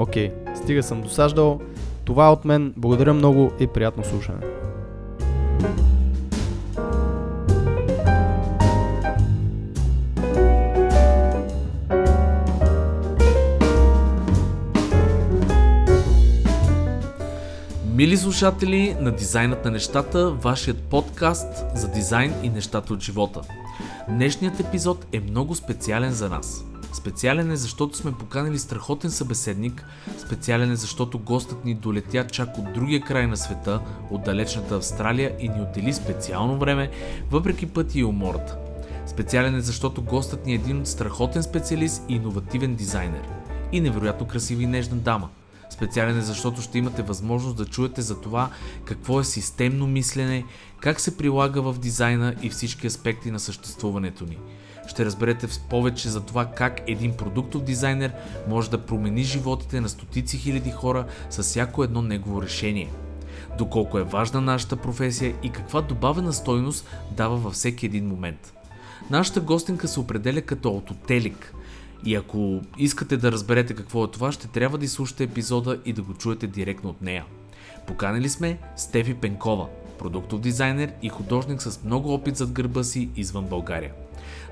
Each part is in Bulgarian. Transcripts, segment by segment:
Окей, стига съм досаждал. Това е от мен. Благодаря много и приятно слушане. Мили слушатели на Дизайнът на нещата, вашият подкаст за дизайн и нещата от живота. Днешният епизод е много специален за нас. Специален е защото сме поканили страхотен събеседник, специален е защото гостът ни долетя чак от другия край на света, от далечната Австралия и ни отдели специално време, въпреки пъти и умората. Специален е защото гостът ни е един страхотен специалист и иновативен дизайнер. И невероятно красива и нежна дама – Специален е защото ще имате възможност да чуете за това какво е системно мислене, как се прилага в дизайна и всички аспекти на съществуването ни. Ще разберете повече за това как един продуктов дизайнер може да промени животите на стотици хиляди хора с всяко едно негово решение. Доколко е важна нашата професия и каква добавена стойност дава във всеки един момент. Нашата гостинка се определя като аутотелик – и ако искате да разберете какво е това, ще трябва да изслушате епизода и да го чуете директно от нея. Поканили сме Стефи Пенкова, продуктов дизайнер и художник с много опит зад гърба си извън България.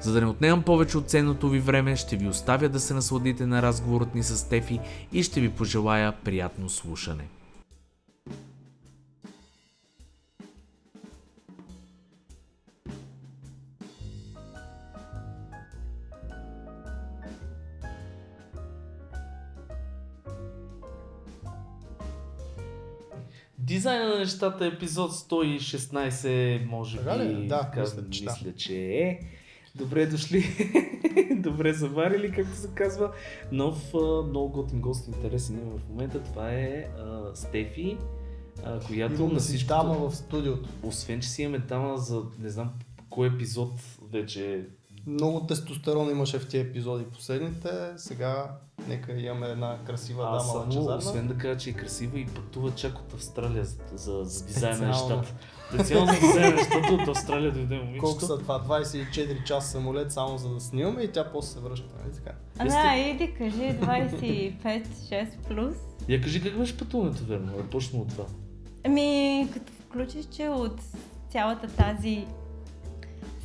За да не отнемам повече от ценното ви време, ще ви оставя да се насладите на разговорът ни с Стефи и ще ви пожелая приятно слушане. Дизайна на нещата, епизод 116, може би, Да, така, мисля, че да. мисля, че е. Добре дошли, добре заварили, както се казва. Нов, много готин гост, интересен имаме в момента. Това е а, Стефи, а, която на си всичко... дама в студиото. Освен, че си имаме дама за не знам кой епизод вече Много тестостерон имаше в тия епизоди последните. Сега нека имаме една красива Аз дама само, освен да кажа, че е красива и пътува чак от Австралия за, за, за дизайн на нещата. Специално за дизайн на нещата от Австралия дойде момичето. Колко са това? 24 часа самолет само за да снимаме и тя после се връща. Нали така? А, да, иди кажи 25-6 плюс. Я кажи как беше пътуването, верно? Да почнем от това. Ами, като включиш, че от цялата тази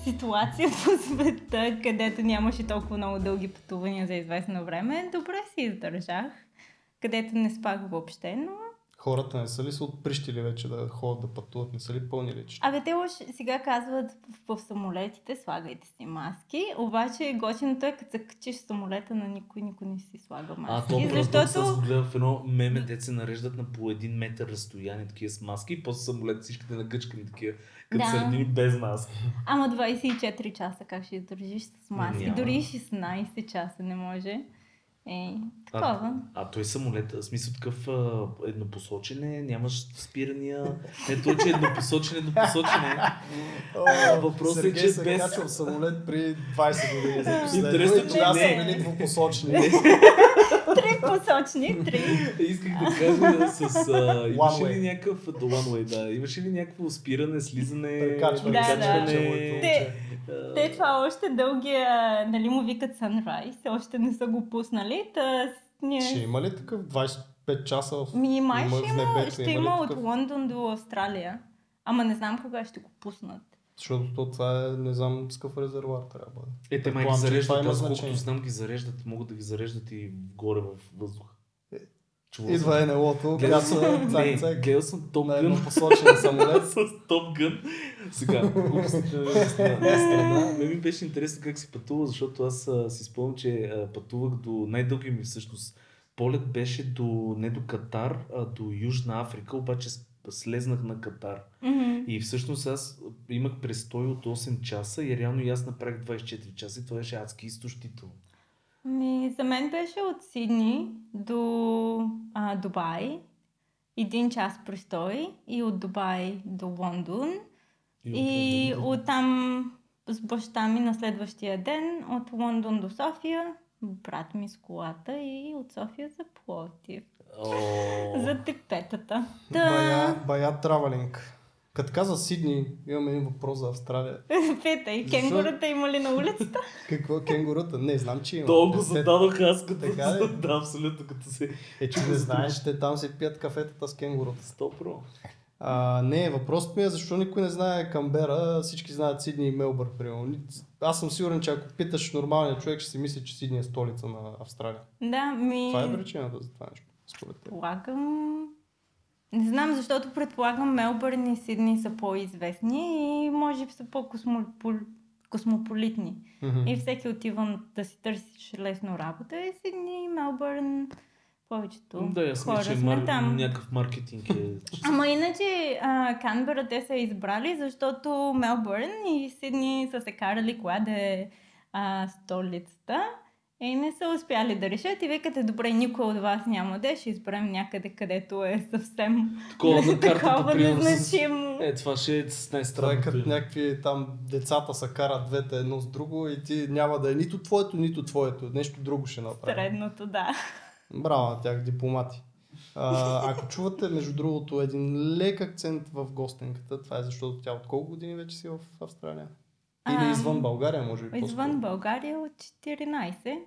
ситуация по света, където нямаше толкова много дълги пътувания за известно време, добре си издържах, където не спах въобще, но... Хората не са ли се отприщили вече да ходят да пътуват? Не са ли пълни летища? Абе, те уж сега казват в, в самолетите, слагайте си маски, обаче готиното е, като се качиш самолета, на никой, никой не си слага маски. А, то защото... аз гледах в едно меме, де се нареждат на по един метър разстояние, такива с маски, и после самолет всичките нагъчкани такива, като Да. сърдини без маски. Ама 24 часа как ще издържиш с маски? Няма. Дори и 16 часа не може. Е, такова. А той самолет, в смисъл такъв а, еднопосочен е, нямаш спирания. Не, той, че е еднопосочен, еднопосочен е. А, въпросът е, че се без- качва в самолет при 20 години за последно. Интересно, И че Тогава са били двупосочни. Посочни, три. Исках да кажа с... А, имаше ли някакъв... The one way, да. Имаше ли някакво спиране, слизане, Прекачване, Да, да. качване? Те- Те това още дългия, нали му викат Sunrise, още не са го пуснали, та ние... Ще има ли такъв 25 часа в... Ми, май ще има, ще има ли има от? Лондон до Австралия. Ама не знам кога ще го пуснат. Защото то това е, не знам, с какъв резервуар трябва да бъде. Е, те май ги зареждат, аз колкото знам ги зареждат, могат да ги зареждат и горе в въздуха. Чувал Идва съм. НЛО-то, Гледал съм, не, гледал съм Топ на Гън. едно посочен самолет. с Топ Гън. Сега, глупостите на страна. на страна. Ме ми беше интересно как си пътува, защото аз а, си спомням, че а, пътувах до най-дълги ми всъщност полет беше до, не до Катар, а до Южна Африка, обаче с- слезнах на Катар. Мгм. И всъщност аз имах престой от 8 часа и реално и аз направих 24 часа и това беше адски изтощително. Ми, за мен беше от Сидни до а, Дубай. Един час престой и от Дубай до Лондон. И от... оттам с баща ми на следващия ден от Лондон до София, брат ми с колата и от София за Пловдив. За тепетата. Бая, бая травелинг. Като каза Сидни, имам един въпрос за Австралия. Питай, Защо? кенгурата има ли на улицата? Какво е кенгурута? Не, знам, че има. То го Те- зададох аз като... Така ли? да, абсолютно като се... Е, че не знаеш, те там се пият кафетата с кенгурута. Стопро. А, не, въпросът ми е защо никой не знае Камбера, всички знаят Сидни и Мелбър, примерно. Аз съм сигурен, че ако питаш нормалния човек, ще си мисли, че Сидни е столица на Австралия. Да, ми... Това е причината за това нещо, според теб. Предполагам... Не знам, защото предполагам Мелбърн и Сидни са по-известни и може би са по-космополитни. Мгм. И всеки отива да си търсиш лесно работа и Сидни, Мелбърн, повечето Да, аз хора че сме мар... там. някакъв маркетинг е... Ама иначе а, Канбера те са избрали, защото Мелбърн и Сидни са се карали коя да е а, столицата. И не са успяли да решат и викате, добре, никой от вас няма да е, ще изберем някъде, където е съвсем Такова на картата, такова с... незначимо. Е, това ще е с Това е най-странното. като някакви там децата се карат двете едно с друго и ти няма да е нито твоето, нито твоето. Нещо друго ще направи. Средното, да. Браво на тях, дипломати. А, ако чувате, между другото, един лек акцент в гостенката, това е защото тя от колко години вече си в Австралия? Или извън България, може би. Извън по-скоро? България от 14.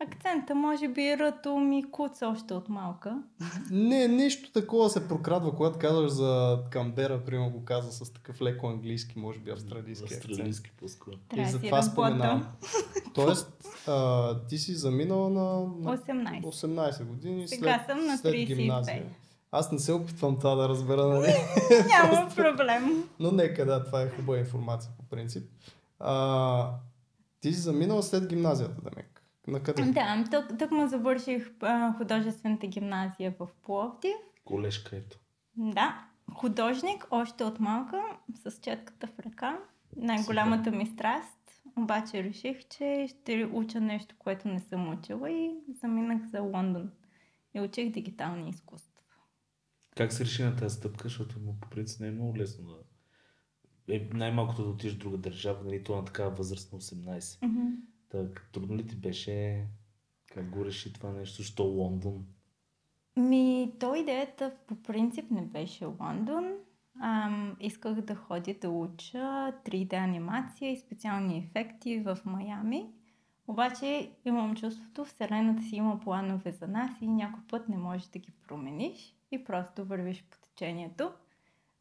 Акцента, може би, ръто ми куца още от малка. Не, нещо такова се прокрадва, когато казваш за Камбера, примерно го каза с такъв леко английски, може би австралийски акцент. Австралийски по-скоро. И да си затова споменавам. Тоест, а, ти си заминала на, на 18. 18 години Сега след, съм на след 35. гимназия. Аз не се опитвам това да разбера, нали? Няма проблем. Но нека да, това е хубава информация по принцип. А, ти си заминала след гимназията, Демек. На къде? Да, тук, тук му завърших а, художествената гимназия в Пловдив. Колежка ето. Да, художник, още от малка, с четката в ръка. Най-голямата ми страст. Обаче реших, че ще уча нещо, което не съм учила и заминах за Лондон. И учих дигитални изкуства. Как се реши на тази стъпка, защото му по принцип не е много лесно да... Е, най-малкото да отидеш в друга държава, нали, то на такава възраст на 18. Мгм. Так, трудно ли ти беше? Как го реши това нещо? Що Лондон? Ми, то идеята по принцип не беше Лондон. Ам, исках да ходя да уча 3D анимация и специални ефекти в Майами. Обаче имам чувството, Вселената си има планове за нас и някой път не можеш да ги промениш и просто вървиш по течението.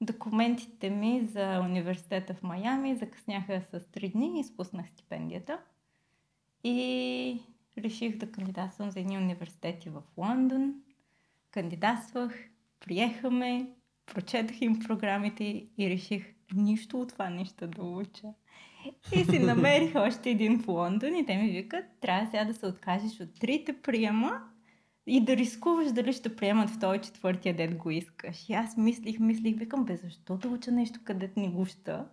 Документите ми за университета в Майами закъсняха с 3 дни и спуснах стипендията. И реших да кандидатствам за едни университети в Лондон. Кандидатствах, приехаме, прочетох им програмите и реших нищо от това нещо да уча. И си намерих още един в Лондон и те ми викат, трябва сега да се откажеш от трите приема и да рискуваш дали ще приемат втори, четвъртия дет го искаш. И аз мислих, мислих, викам, бе, защо да уча нещо, където ни гуща?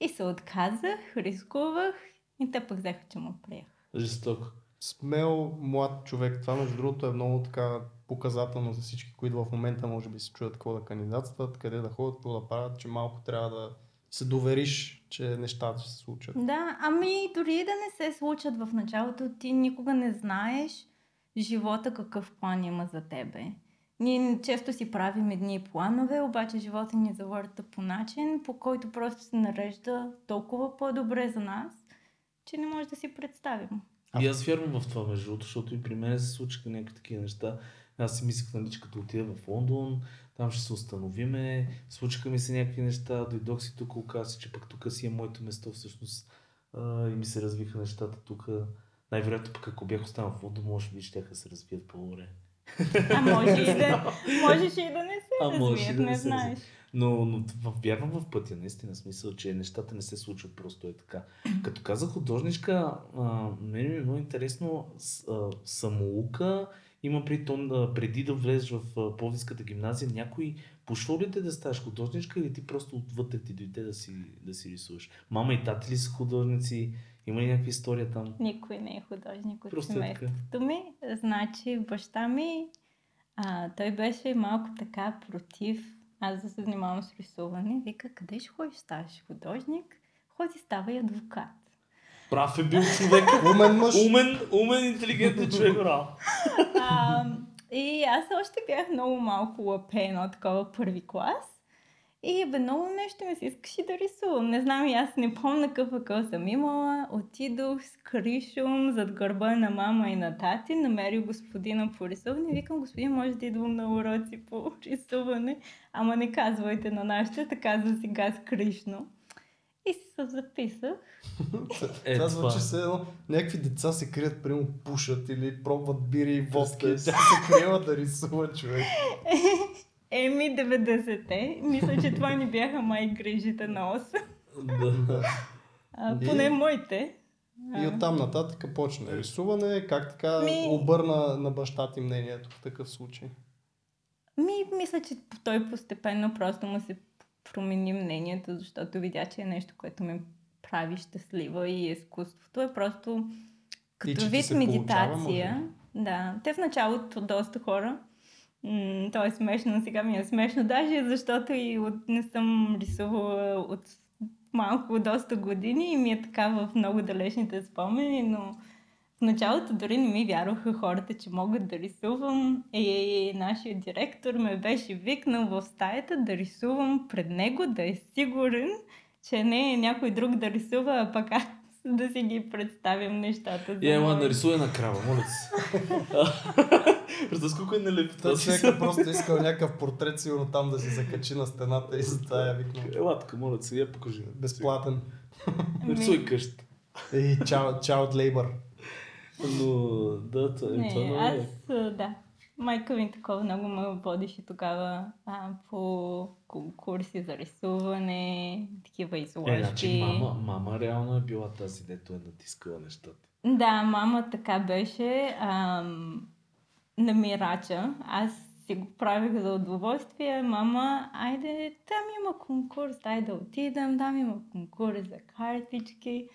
И се отказах, рискувах и те пък взеха, че му приех. Жестоко. Смел млад човек. Това, между другото, е много така показателно за всички, които в момента може би се чуят какво да кандидатстват, къде да ходят, какво да правят, че малко трябва да се довериш, че нещата ще се случат. Да, ами дори да не се случат в началото, ти никога не знаеш живота какъв план има за тебе. Ние често си правим едни планове, обаче живота ни завърта по начин, по който просто се нарежда толкова по-добре за нас, че не може да си представим. И аз вярвам в това, между другото, защото и при мен се случиха някакви такива неща. Аз си мислех, нали, че като отида в Лондон, там ще се установиме, случиха ми се някакви неща, дойдох си тук, оказа се, че пък тук си е моето место всъщност а, и ми се развиха нещата тук. Най-вероятно пък ако бях останал в Лондон, може би ще се развият по-добре. А може и да, можеше и да не се А развият, да не не се знаеш. Но, но вярвам в пътя, наистина, смисъл, че нещата не се случват просто е така. Като каза художничка, а, мен ми е много интересно, с, а, самоука има при то, преди да влезеш в Пловдивската гимназия, някой пошвал ли те да ставаш художничка или ти просто отвътре ти дойде да си, да си рисуваш? Мама и тати ли са художници? Има ли някаква история там? Никой не е художник от Просто е семейството ми. Значи баща ми, а, той беше малко така против аз да се занимавам с рисуване. Вика, къде ще ходиш, ставаш художник? Ходи, ставай адвокат. Прав е бил човек. Умен мъж. умен, умен, интелигентен човек, браво. А, и аз още бях много малко лапе, едно такова първи клас. И бе, много нещо ми се искаше да рисувам. Не знам и аз не помня какъв акъл съм имала. Отидох с кришум зад гърба на мама и на тати, намерих господина по рисуване. Викам, господин, може да идвам на уроци по рисуване, ама не казвайте на нашите, така за сега с кришно. И си се записах. Е, това звучи все едно. Някакви деца се крият, примерно пушат или пробват бири и водка. Да. И сега се крият да рисува човек. Еми 90-те. Мисля, че това ни бяха май грижите на 8. Да. А, И- поне моите. И оттам нататък почна рисуване. Как така Ми- обърна на баща ти мнението в такъв случай? Ми, мисля, че той постепенно просто му се промени мнението, защото видя, че е нещо, което ме прави щастлива и изкуството е просто И като вид се получава, медитация. да, те в началото доста хора. М- то е смешно, сега ми е смешно, даже защото и от, не съм рисувала от малко, доста години и ми е така в много далечните спомени, но в началото дори не ми вярваха хората, че могат да рисувам. И нашия директор ме беше викнал в стаята да рисувам пред него, да е сигурен, че не е някой друг да рисува, а пък аз да си ги представям нещата. за Я, мои. нарисуй една крава, моля се. Представя колко е нелепо Той това. човека просто искал някакъв портрет, сигурно там да си закачи на стената и затова я викнал. Ела така, моля се, я покажи. Безплатен. Нарисуй къща. И чао, чао лейбър. Но, да, това, Не, това е много аз, да. Майка ми такова много ме водеше тогава а, по ку- курси за рисуване, такива изложби. Е, значи мама, мама реално е била тази, дето е натискала нещата. Да, мама така беше ам, намирача. Аз си го правих за удоволствие. Мама, айде, там има конкурс, дай да отидем, там има конкурс за картички.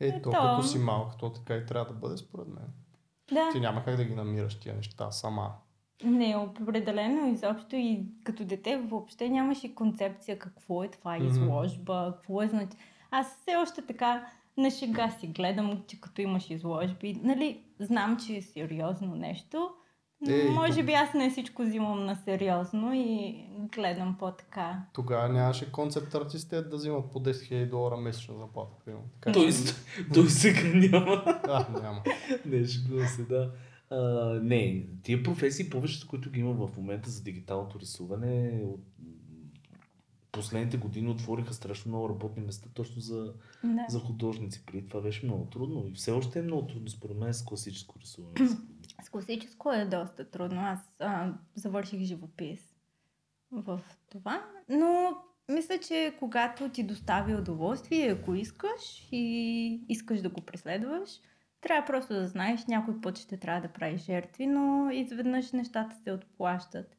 Е, то Ето. като си малък, то така и трябва да бъде според мен. Да. Ти няма как да ги намираш тия неща сама. Не, определено изобщо и като дете въобще нямаше концепция какво е това изложба, какво е значи. Аз все още така на шега си гледам, че като имаш изложби, нали, знам, че е сериозно нещо, Е, може би аз не всичко взимам на сериозно и гледам по-така. Тогава нямаше концепт артистите да взимат по 10 000 долара месечна заплата. Така Той, че- той сега няма. А, няма. не, шегувам се, да. А, не, тия професии, повечето, които ги има в момента за дигиталното рисуване, от последните години отвориха страшно много работни места точно за, Да. за художници. Преди това беше много трудно и все още е много трудно, според мен, с класическо рисуване. С класическо е доста трудно. Аз а, завърших живопис в това, но мисля, че когато ти достави удоволствие, ако искаш и искаш да го преследваш, трябва просто да знаеш, някой път ще трябва да правиш жертви, но изведнъж нещата се отплащат.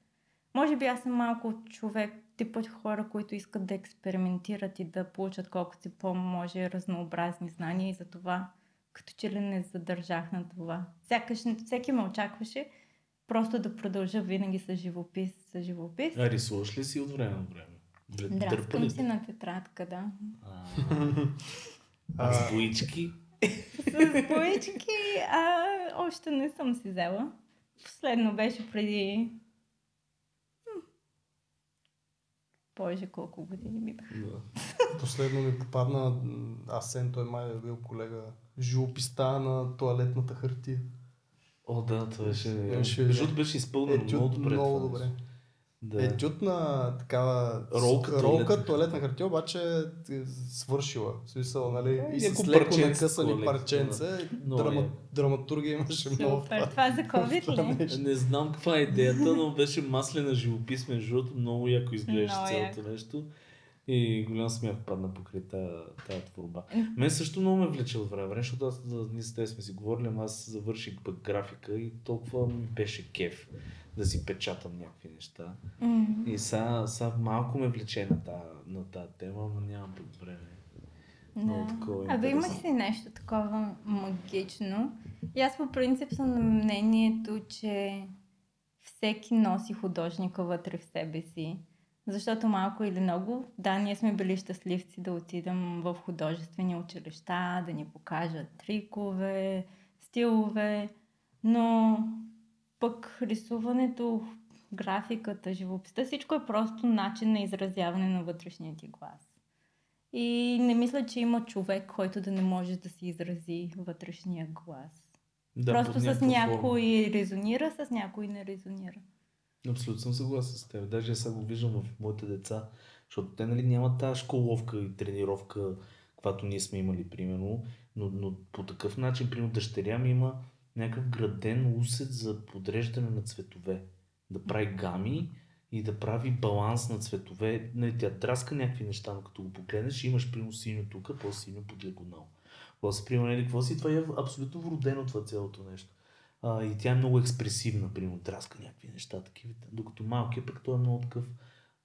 Може би аз съм малко човек, типът хора, които искат да експериментират и да получат колкото си по-може разнообразни знания и за това като че ли не задържах на това. Сякаш, всеки ме очакваше просто да продължа винаги с живопис, с живопис. А рисуваш ли си от време на време? Драскам си на тетрадка, да. А с боички? С боички, а още не съм си взела. Последно беше преди... м, Боже, колко години ми бяха. Да. Последно ми попадна Асен, той май е бил колега, живописта на туалетната хартия. О, да, това беше... Беше- другото беше изпълнено Етюд много добре. Много добре. нещо. Да. Етюд на такава ролка, ролка туалетна хартия, обаче е свършила. В смисъл, нали? Е, и с леко парченце накъсани парченца. Много Драма, е. драматургия имаше много в Супер. това. Това за COVID това ли? нещо. Не знам каква е идеята, но беше маслена живопис, между другото, много яко изглежда цялото яко. нещо. И голям смях падна покрай тази, творба. Мен също много ме влече от време, защото аз да, ние с теб сме си говорили, ама аз завърших пък графика и толкова ми беше кеф да си печатам някакви неща. М. И сега, сега малко ме влече на тази, на тази тема, но нямам пък време. Много Да. такова Абе имаш интересно. си нещо такова магично. И аз по принцип съм на мнението, че всеки носи художника вътре в себе си. Защото малко или много, да, ние сме били щастливци да отидем в художествени училища, да ни покажат трикове, стилове, но пък рисуването, графиката, живописта, всичко е просто начин на изразяване на вътрешния ти глас. И не мисля, че има човек, който да не може да си изрази вътрешния глас. Да, Просто с някаква форма. някой резонира, с някой не резонира. Абсолютно съм съгласен с теб. Даже сега го виждам в моите деца, защото те нали, нямат тази школовка и тренировка, каквато ние сме имали, примерно, но, но по такъв начин, примерно, дъщеря ми има някакъв граден усет за подреждане на цветове. Да прави гами и да прави баланс на цветове. Нали, тя драска някакви неща, но като го погледнеш, имаш примерно синьо тук, по-синьо по диагонал. После, примерно, нали, какво си, това е абсолютно вродено това цялото нещо. А, и тя е много експресивна, примерно, драска някакви неща, такива. Докато малкият пък той е много такъв,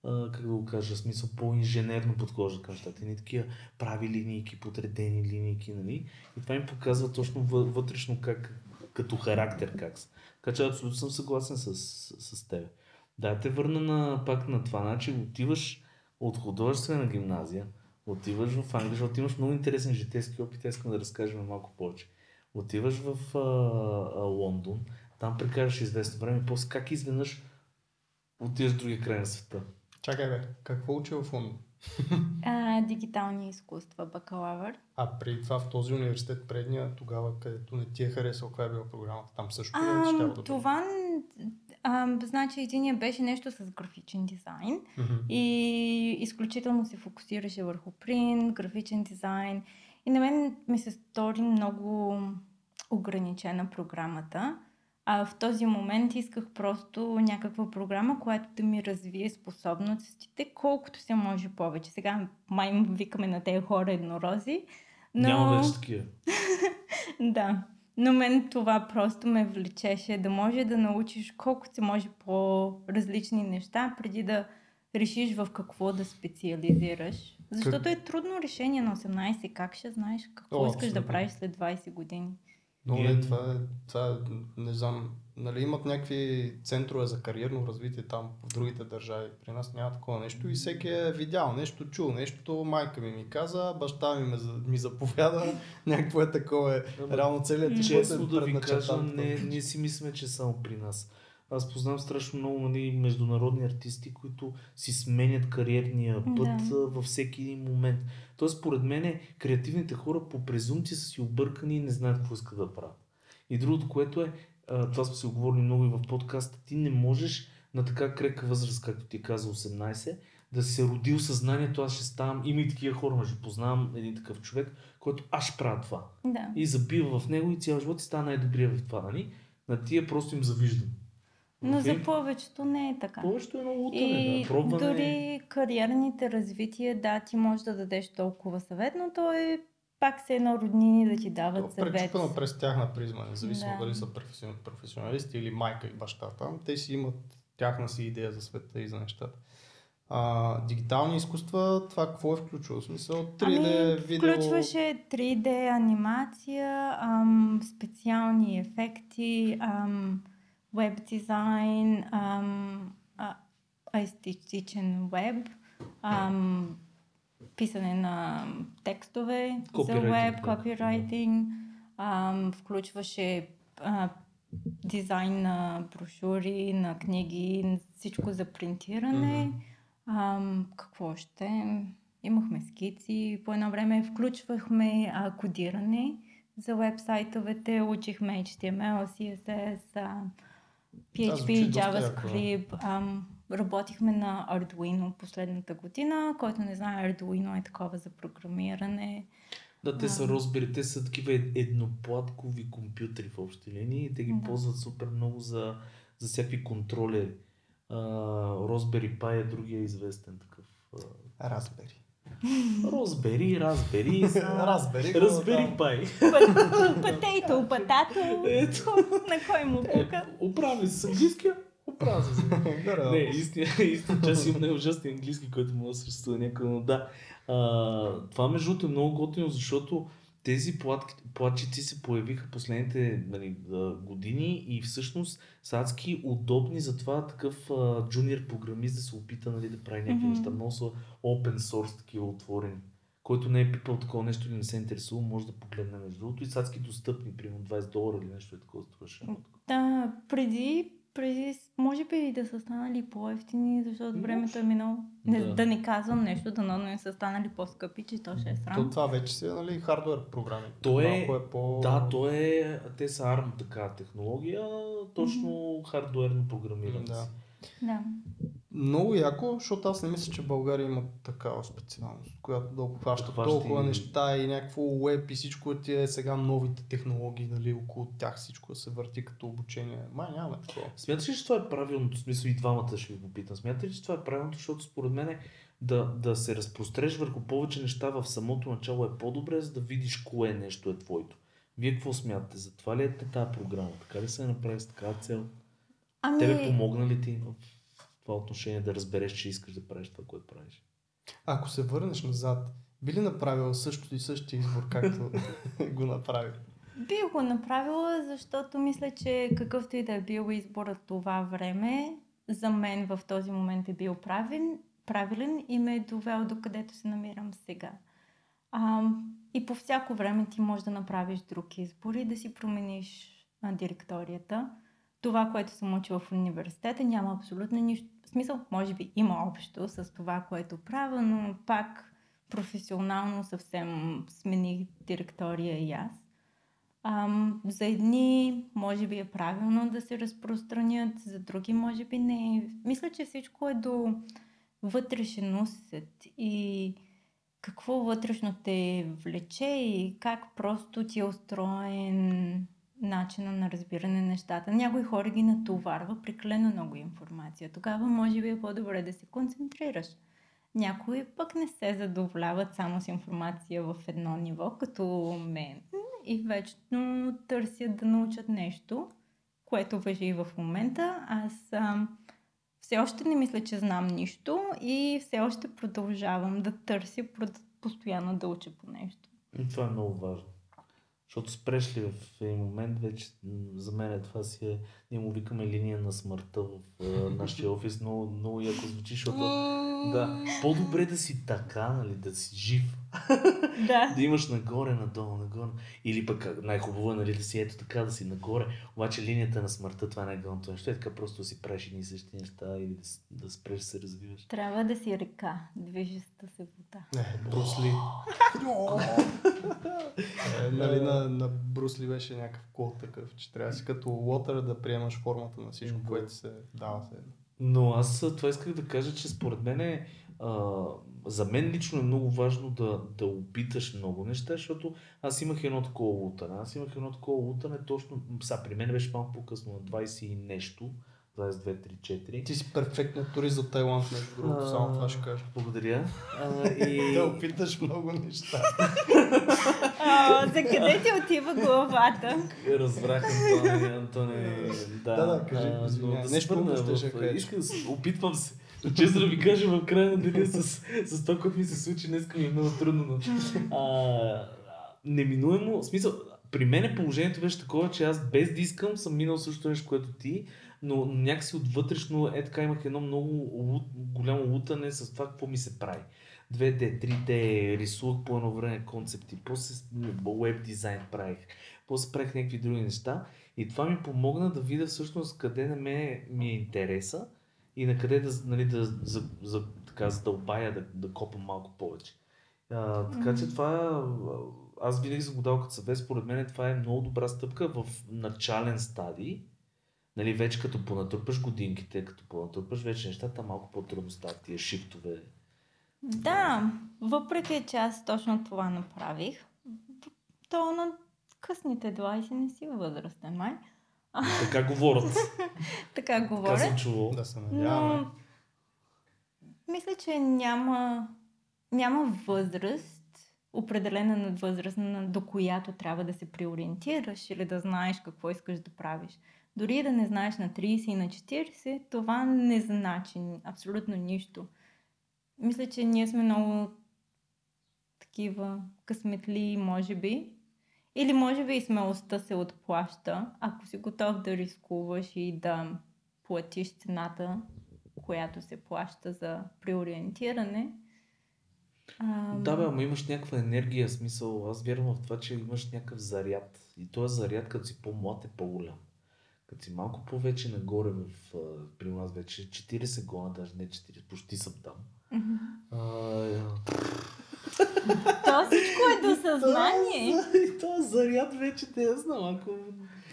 а, как да го кажа, смисъл по-инженерно подхожда към нещата. Ни такива прави линейки, подредени линейки, нали? И това им показва точно въ- вътрешно как, като характер как са. Така че абсолютно съм съгласен с, с теб. Да, те върна на, пак на това начин. Отиваш от художествена гимназия, отиваш в Англия, защото имаш много интересен житейски опит, искам да разкажем малко повече. Отиваш в а, а, Лондон, там прекараш известно време, и после как изведнъж отиваш в другия край на света. Чакай бе, какво учи в Лондон? А, дигитални изкуства, бакалавър. А при това в този университет предния, тогава, където не ти е харесал, каква е била програмата, там също ли А, щяло да това, а, значи, единия беше нещо с графичен дизайн. И изключително се фокусираше върху принт, графичен дизайн. И на мен ми се стори много ограничена програмата. А в този момент исках просто някаква програма, която да ми развие способностите, колкото се може повече. Сега май викаме на тези хора еднорози. Но... Няма вече такива. Да. Но мен това просто ме влечеше да може да научиш колкото се може по-различни неща, преди да решиш в какво да специализираш. Защото е трудно решение на 18. Как ще знаеш какво О, искаш да правиш след 20 години? Но Ние- не, това е, това е, не знам, нали имат някакви центрове за кариерно развитие там в другите държави. При нас няма такова нещо и всеки е видял нещо, чул нещо, майка ми ми каза, баща ми ме, ми заповяда, някакво е такова е. Реално целият ти живот Честно е да ви кажа, не, ние си мислиме, че е само при нас. Аз познавам страшно много нали, международни артисти, които си сменят кариерния път Да. във всеки един момент. Тоест, според мен, креативните хора по презумпция са си объркани и не знаят какво искат да правят. И другото, което е, това сме си оговорили много и в подкаста, ти не можеш на така крека възраст, както ти каза 18, да се родил съзнанието, аз ще ставам, има и такива хора, между познавам един такъв човек, който аз ще правя това Да. и забива в него и цял живот и става най-добрия в това, нали? На тия просто им завиждам. Но Окей? за повечето не е така. Повечето е много лутане, И да. Пробване. дори кариерните развития, да, ти можеш да дадеш толкова съвет, но то е пак се едно роднини да ти дават съвет. Пречупено през тяхна призма, независимо Да. дали са професион- професионалисти или майка и баща там, те си имат тяхна си идея за света и за нещата. А, дигитални изкуства, това какво е включвало? В смисъл 3D, ами, видео... Включваше 3D анимация, ам, специални ефекти, ам, веб дизайн, ам, а, естетичен веб, ам, писане на текстове за веб, копирайтинг, ам, включваше а, дизайн на брошури, на книги, всичко за принтиране. Ам, какво още? Имахме скици. По едно време включвахме а, кодиране за вебсайтовете. Учихме HTML, CSS, а, PHP. JavaScript. Ам, работихме на Arduino последната година. Който не знае, Arduino е такова за програмиране. Да, те са Raspberry, те са такива ед- едноплаткови компютри в общи линии и те ги Да. ползват супер много за, за всякакви контролери. Raspberry Pi е другия известен такъв. Raspberry, Raspberry, Разбери го, Raspberry да. Pi. Патейто, патато. Ето. На кой му Е, пука? оправи се с английския, оправи се. Не, истина, истина, че аз имам най-ужасен английски, който може да съществува някой, но да. А, това между другото е много готино, защото тези платки, платчици се появиха последните нали, години и всъщност са адски удобни за това такъв а, джуниор програмист да се опита нали, да прави някакви неща. Много са open source такива отворени. Който не е пипал такова нещо или не се е интересува, може да погледне между другото и са адски достъпни, примерно 20 долара или нещо е такова струваше. Да, преди, преди, може би да са станали по-ефтини, защото времето е минало. Не, Да. да. не казвам нещо, да но не са станали по-скъпи, че то ще е То срам. това вече си е, нали, хардвер програми. То е- е по... Да, то е, те са ARM така технология, точно хардуерно програмиране. Да. Да. Много яко, защото аз не мисля, че България има такава специалност, която да обхваща толкова и- неща и някакво веб и всичко ти е сега новите технологии, нали, около тях всичко се върти като обучение. Май нямаме такова. Смяташ ли, че това е правилното? Смисъл и двамата ще ви попитам. Смятате ли, че това е правилното, защото според мен е да, да се разпростреш върху повече неща в самото начало е по-добре, за да видиш кое нещо е твоето. Вие какво смятате? За това ли е тази програма? Така ли се е направи с такава цел? Ами, Тебе помогна ли ти в това отношение да разбереш, че искаш да правиш това, което правиш? Ако се върнеш назад, би ли направил същото и същия избор, както го направи? бих го направила, защото мисля, че какъвто и да е бил изборът това време, за мен в този момент е бил правилен, правилен и ме е довел до където се намирам сега. А, и по всяко време ти можеш да направиш друг избор и да си промениш а, директорията. Това, което съм учила в университета, няма абсолютно нищо. Смисъл, може би има общо с това, което правя, но пак професионално съвсем смених директория и аз. Ам, за едни може би е правилно да се разпространят, за други може би не. Мисля, че всичко е до вътрешен усет и какво вътрешно те влече и как просто ти е устроен начина на разбиране на нещата. Някои хора ги натоварва прекалено много информация. Тогава може би е по-добре да се концентрираш. Някои пък не се задоволяват само с информация в едно ниво, като мен, и вечно търсят да научат нещо, което въжи и в момента. Аз ам, все още не мисля, че знам нищо и все още продължавам да търся, постоянно да уча по нещо. И това е много важно. Защото спреш ли в един момент, вече за мен е това си е, ние му викаме линия на смъртта в а, нашия офис, много, много яко звучи, защото да, по-добре да си така, нали, да си жив, Да. да имаш нагоре, надолу, нагоре, или пък най-хубаво е, нали, да си ето така, да си нагоре, обаче линията на смъртта, това не е гълното нещо, е така просто да си правиш едни и същи неща или да, да спреш да се развиваш. Трябва да си река, движеща се вода. Не, Брусли. е, нали, на, на Брусли беше някакъв код такъв, че трябва да си като Уотър да приемаш формата на всичко, което се дава се. Но аз това исках да кажа, че според мен е, а, за мен лично е много важно да, да опиташ много неща, защото аз имах едно такова лутане. Аз имах едно такова лутане точно, са, при мен беше малко по-късно, на 20 и нещо, 22, 3, 4. Ти си перфектният турист за Тайланд, между другото, само това ще кажа. Благодаря. А, и... Да опиташ много неща. А, за къде ти отива главата? Разбрах, Антони, Антони, да. Да, да, кажи, а, но да Нещо да кажеш. Искам да се, опитвам се. Честно да ви кажа, в края на деня с, с това, което ми се случи, днес ми е много трудно. Но, а, неминуемо, в смисъл, при мен положението беше такова, че аз без да искам съм минал същото нещо, което ти, но някакси от вътрешно е така имах едно много лут, голямо лутане с това какво ми се прави. 2D, 3D, рисувах по едно време концепти, после веб дизайн правих, после правих някакви други неща и това ми помогна да видя всъщност къде на мен ми е интереса и на къде да, нали, да за, за, така, задълбая, да, да копам малко повече. А, така че това, аз винаги съм го дал като съвет, според мен това е много добра стъпка в начален стадий, Нали, вече като понатрупаш годинките, като понатрупаш вече нещата, малко по-трудно стават тия шифтове. Да, въпреки че аз точно това направих, то на късните 20 не си възрастен май. Така говорят. така Така говоря. съм чувал. Да се надяваме. Но мисля, че няма, няма възраст, определена над възраст, на- до която трябва да се преориентираш или да знаеш какво искаш да правиш. Дори и да не знаеш на 30 и на 40, това не значи абсолютно нищо. Мисля, че ние сме много такива късметли, може би. Или може би и смелостта се отплаща, ако си готов да рискуваш и да платиш цената, която се плаща за преориентиране. Ам, Да, бе, ама имаш някаква енергия, смисъл. Аз вярвам в това, че имаш някакъв заряд. И този заряд, като си по-млад, е по-голям. Като си малко повече нагоре, в, а, при нас вече 40 гона, даже не 40, почти съм там. А, То всичко е до съзнание. И този заряд вече те я знам. Ако...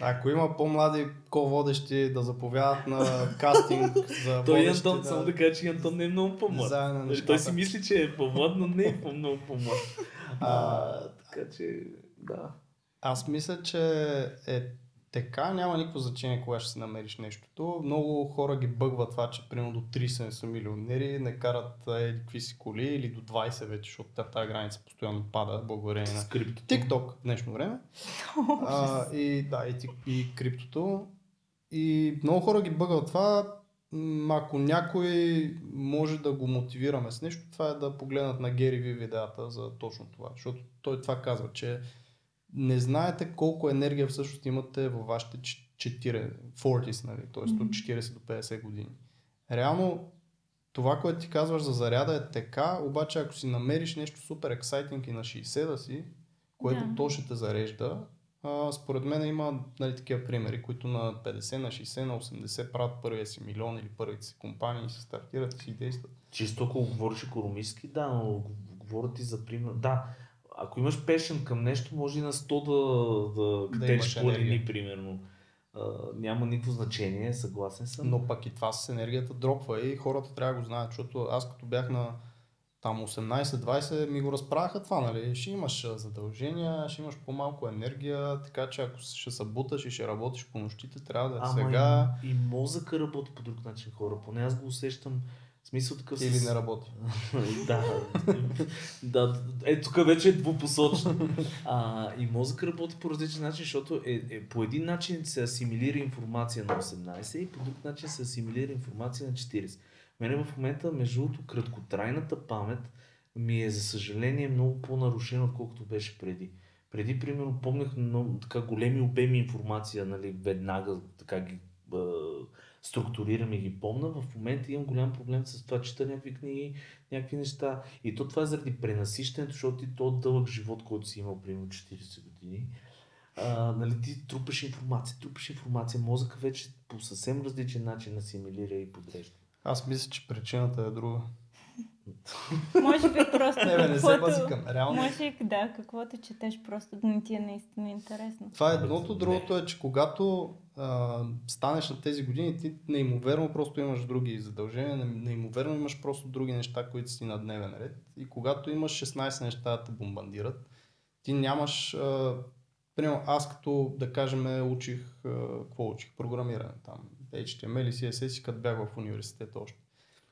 Ако има по-млади ко-водещи да заповядат на кастинг за Той Антон, само да кажа, че Антон не е много по-млад. Заедно Нали. Той си мисли, че е по-млад, но не е по- много по-млад. А, така че, да. Аз мисля, че е така, няма никакво значение кога ще си намериш нещото. Много хора ги бъгва това, че примерно до 30 не са милионери, не карат еди какви си коли или до 20 вече, защото тя- тази граница постоянно пада, благодарение на криптото. TikTok в днешно време. а, и да, и, и криптото. И много хора ги бъгват това. Ако някой може да го мотивираме с нещо, това е да погледнат на Гери Ви видеята за точно това. Защото той това казва, че не знаете колко енергия всъщност имате във вашите 4, 40, нали? т.е. от 40 до 50 години. Реално това, което ти казваш за заряда е така, обаче ако си намериш нещо супер ексайтинг и на 60 да си, което Да. то ще те зарежда, а, според мен има нали, такива примери, които на 50, на 60, на 80 правят първия си милион или първите си компании и се стартират и си действат. Чисто ако говориш економически, да, но г- говоря ти за пример. Да, ако имаш пешен към нещо, може и на 100 да, да, Да имаш планини, примерно. А, няма никакво значение, съгласен съм. Но пък и това с енергията дропва и хората трябва да го знаят, защото аз като бях на там 18-20 ми го разправяха това, нали? Ще имаш задължения, ще имаш по-малко енергия, така че ако ще се буташ и ще работиш по нощите, трябва да е Ама сега и, и мозъка работи по друг начин, хора. Поне аз го усещам. В смисъл такъв или с- не работи. да, да, е, тук вече е двупосочно. А, и мозък работи по различен начин, защото е, е, по един начин се асимилира информация на 18 и по друг начин се асимилира информация на 40. Мене в момента, между другото, краткотрайната памет ми е, за съжаление, много по-нарушена, отколкото беше преди. Преди, примерно, помнях много така големи обеми информация, нали, веднага така ги структурирам и ги помна. В момента имам голям проблем с това, чета някакви книги, някакви неща. И то това е заради пренасищането, защото ти то дълъг живот, който си имал, примерно 40 години. А, нали, ти трупаш информация, трупаш информация, мозъка вече по съвсем различен начин асимилира и подрежда. Аз мисля, че причината е друга. Може би просто Не, бе, не се базикам. Реално. Може и да, каквото четеш, просто да не ти е наистина интересно. Това е едното, другото е, че когато а, станеш на тези години, ти неимоверно просто имаш други задължения, не- неимоверно имаш просто други неща, които си на дневен ред. И когато имаш 16 неща да те бомбандират, ти нямаш... А, примерно аз като, да кажем, учих... А, какво учих? Програмиране там. HTML и CSS, като бях в университета още.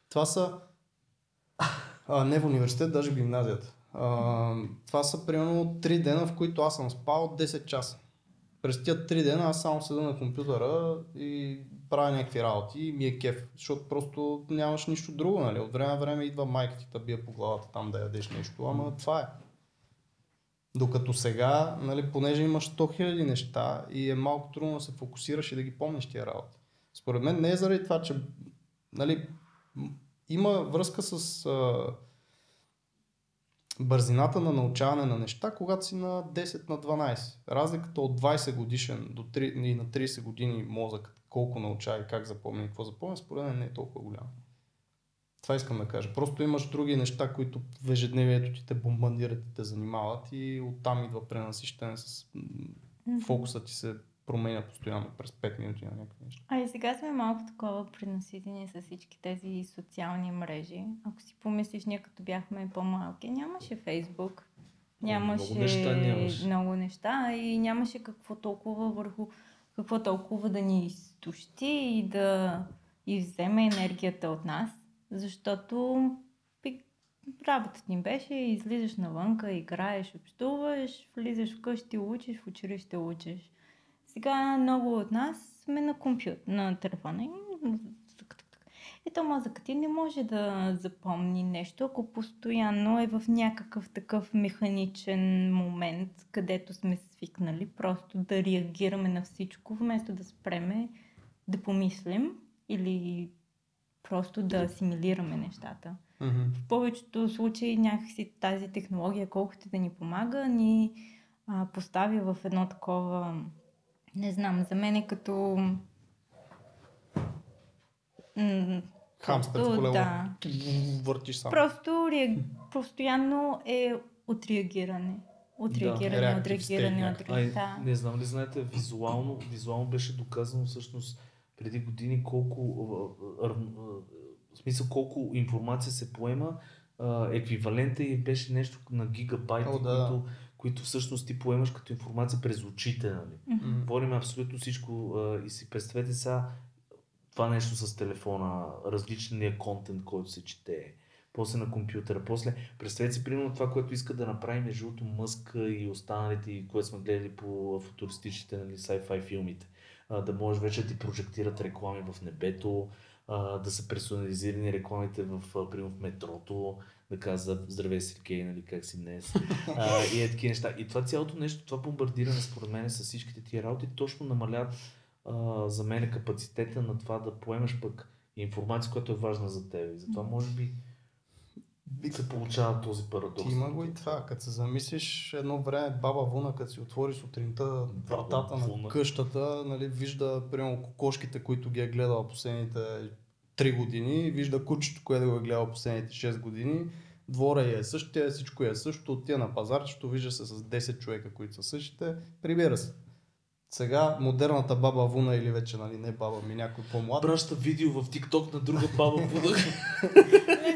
Това са а, не в университет, даже в гимназията. А, това са примерно 3 дена, в които аз съм спал 10 часа. През тия 3 дена аз само седа на компютъра и правя някакви работи и ми е кеф, защото просто нямаш нищо друго, нали? От време на време идва майка ти да бие по главата там да ядеш нещо, ама това е. Докато сега, нали, понеже имаш 100 000 неща и е малко трудно да се фокусираш и да ги помниш тия работи. Според мен не е заради това, че нали, има връзка с а, бързината на научаване на неща, когато си на 10 на 12. Разликата от 20 годишен до 3, и на 30 години мозък, колко научава и как запомня и какво запомня, според мен не е толкова голям. Това искам да кажа. Просто имаш други неща, които в ежедневието ти те бомбандират и те занимават и оттам идва пренасищане с м, фокусът ти се променя постоянно през 5 минути на някакви неща. А и сега сме малко такова пренаситени с всички тези социални мрежи. Ако си помислиш, ние като бяхме по-малки, нямаше Фейсбук, нямаше много неща нямаше. много неща и нямаше какво толкова върху какво толкова да ни изтощи и да изземе енергията от нас, защото работата ни беше, излизаш навънка, играеш, общуваш, влизаш вкъщи, учиш, в училище учиш. Сега много от нас сме на компютър, на телефона и. Ето мозъкът ти не може да запомни нещо, ако постоянно е в някакъв такъв механичен момент, където сме свикнали просто да реагираме на всичко, вместо да спреме, да помислим или просто да асимилираме нещата. В повечето случаи някакси тази технология, колкото да ни помага, ни а, поставя в едно такова, не знам, за мен е като... Хамстър в просто, колело. Да. Въртиш само. Просто реаг... постоянно е отреагиране. Отреагиране, отреагиране, state отреагиране. Ай, Да. не знам ли знаете, визуално, визуално беше доказано всъщност преди години колко, в смисъл колко информация се поема, еквивалента и беше нещо на гигабайти, О, да. които, които всъщност ти поемаш като информация през очите. Нали? Мгм. Говорим абсолютно всичко а, и си представете сега това нещо с телефона, различния контент, който се чете, после на компютъра, после представете си примерно това, което иска да направи между другото Мъск и останалите, и което сме гледали по футуристичните нали, sci-fi филмите. А, да можеш вече да ти прожектират реклами в небето, а, да са персонализирани рекламите в, примерно в метрото, да казват здравей Сергей, нали, как си днес. А, и е такива неща. И това цялото нещо, това бомбардиране според мен с всичките тия работи точно намалят а, за мен капацитета на това да поемеш пък информация, която е важна за теб. И затова може би се получава този парадокс. Има го и това, като се замислиш едно време баба Вуна, като си отвори сутринта вратата на къщата, нали, вижда примерно кокошките, които ги е гледала последните 3 години, вижда кучето, което го е гледала последните 6 години, двора е същия, всичко е също, отива на пазарчето, вижда се с 10 човека, които са същите, прибира се. Сега модерната баба Вуна или вече нали, не баба ми, някой по-млад, Праща видео в TikTok на друга баба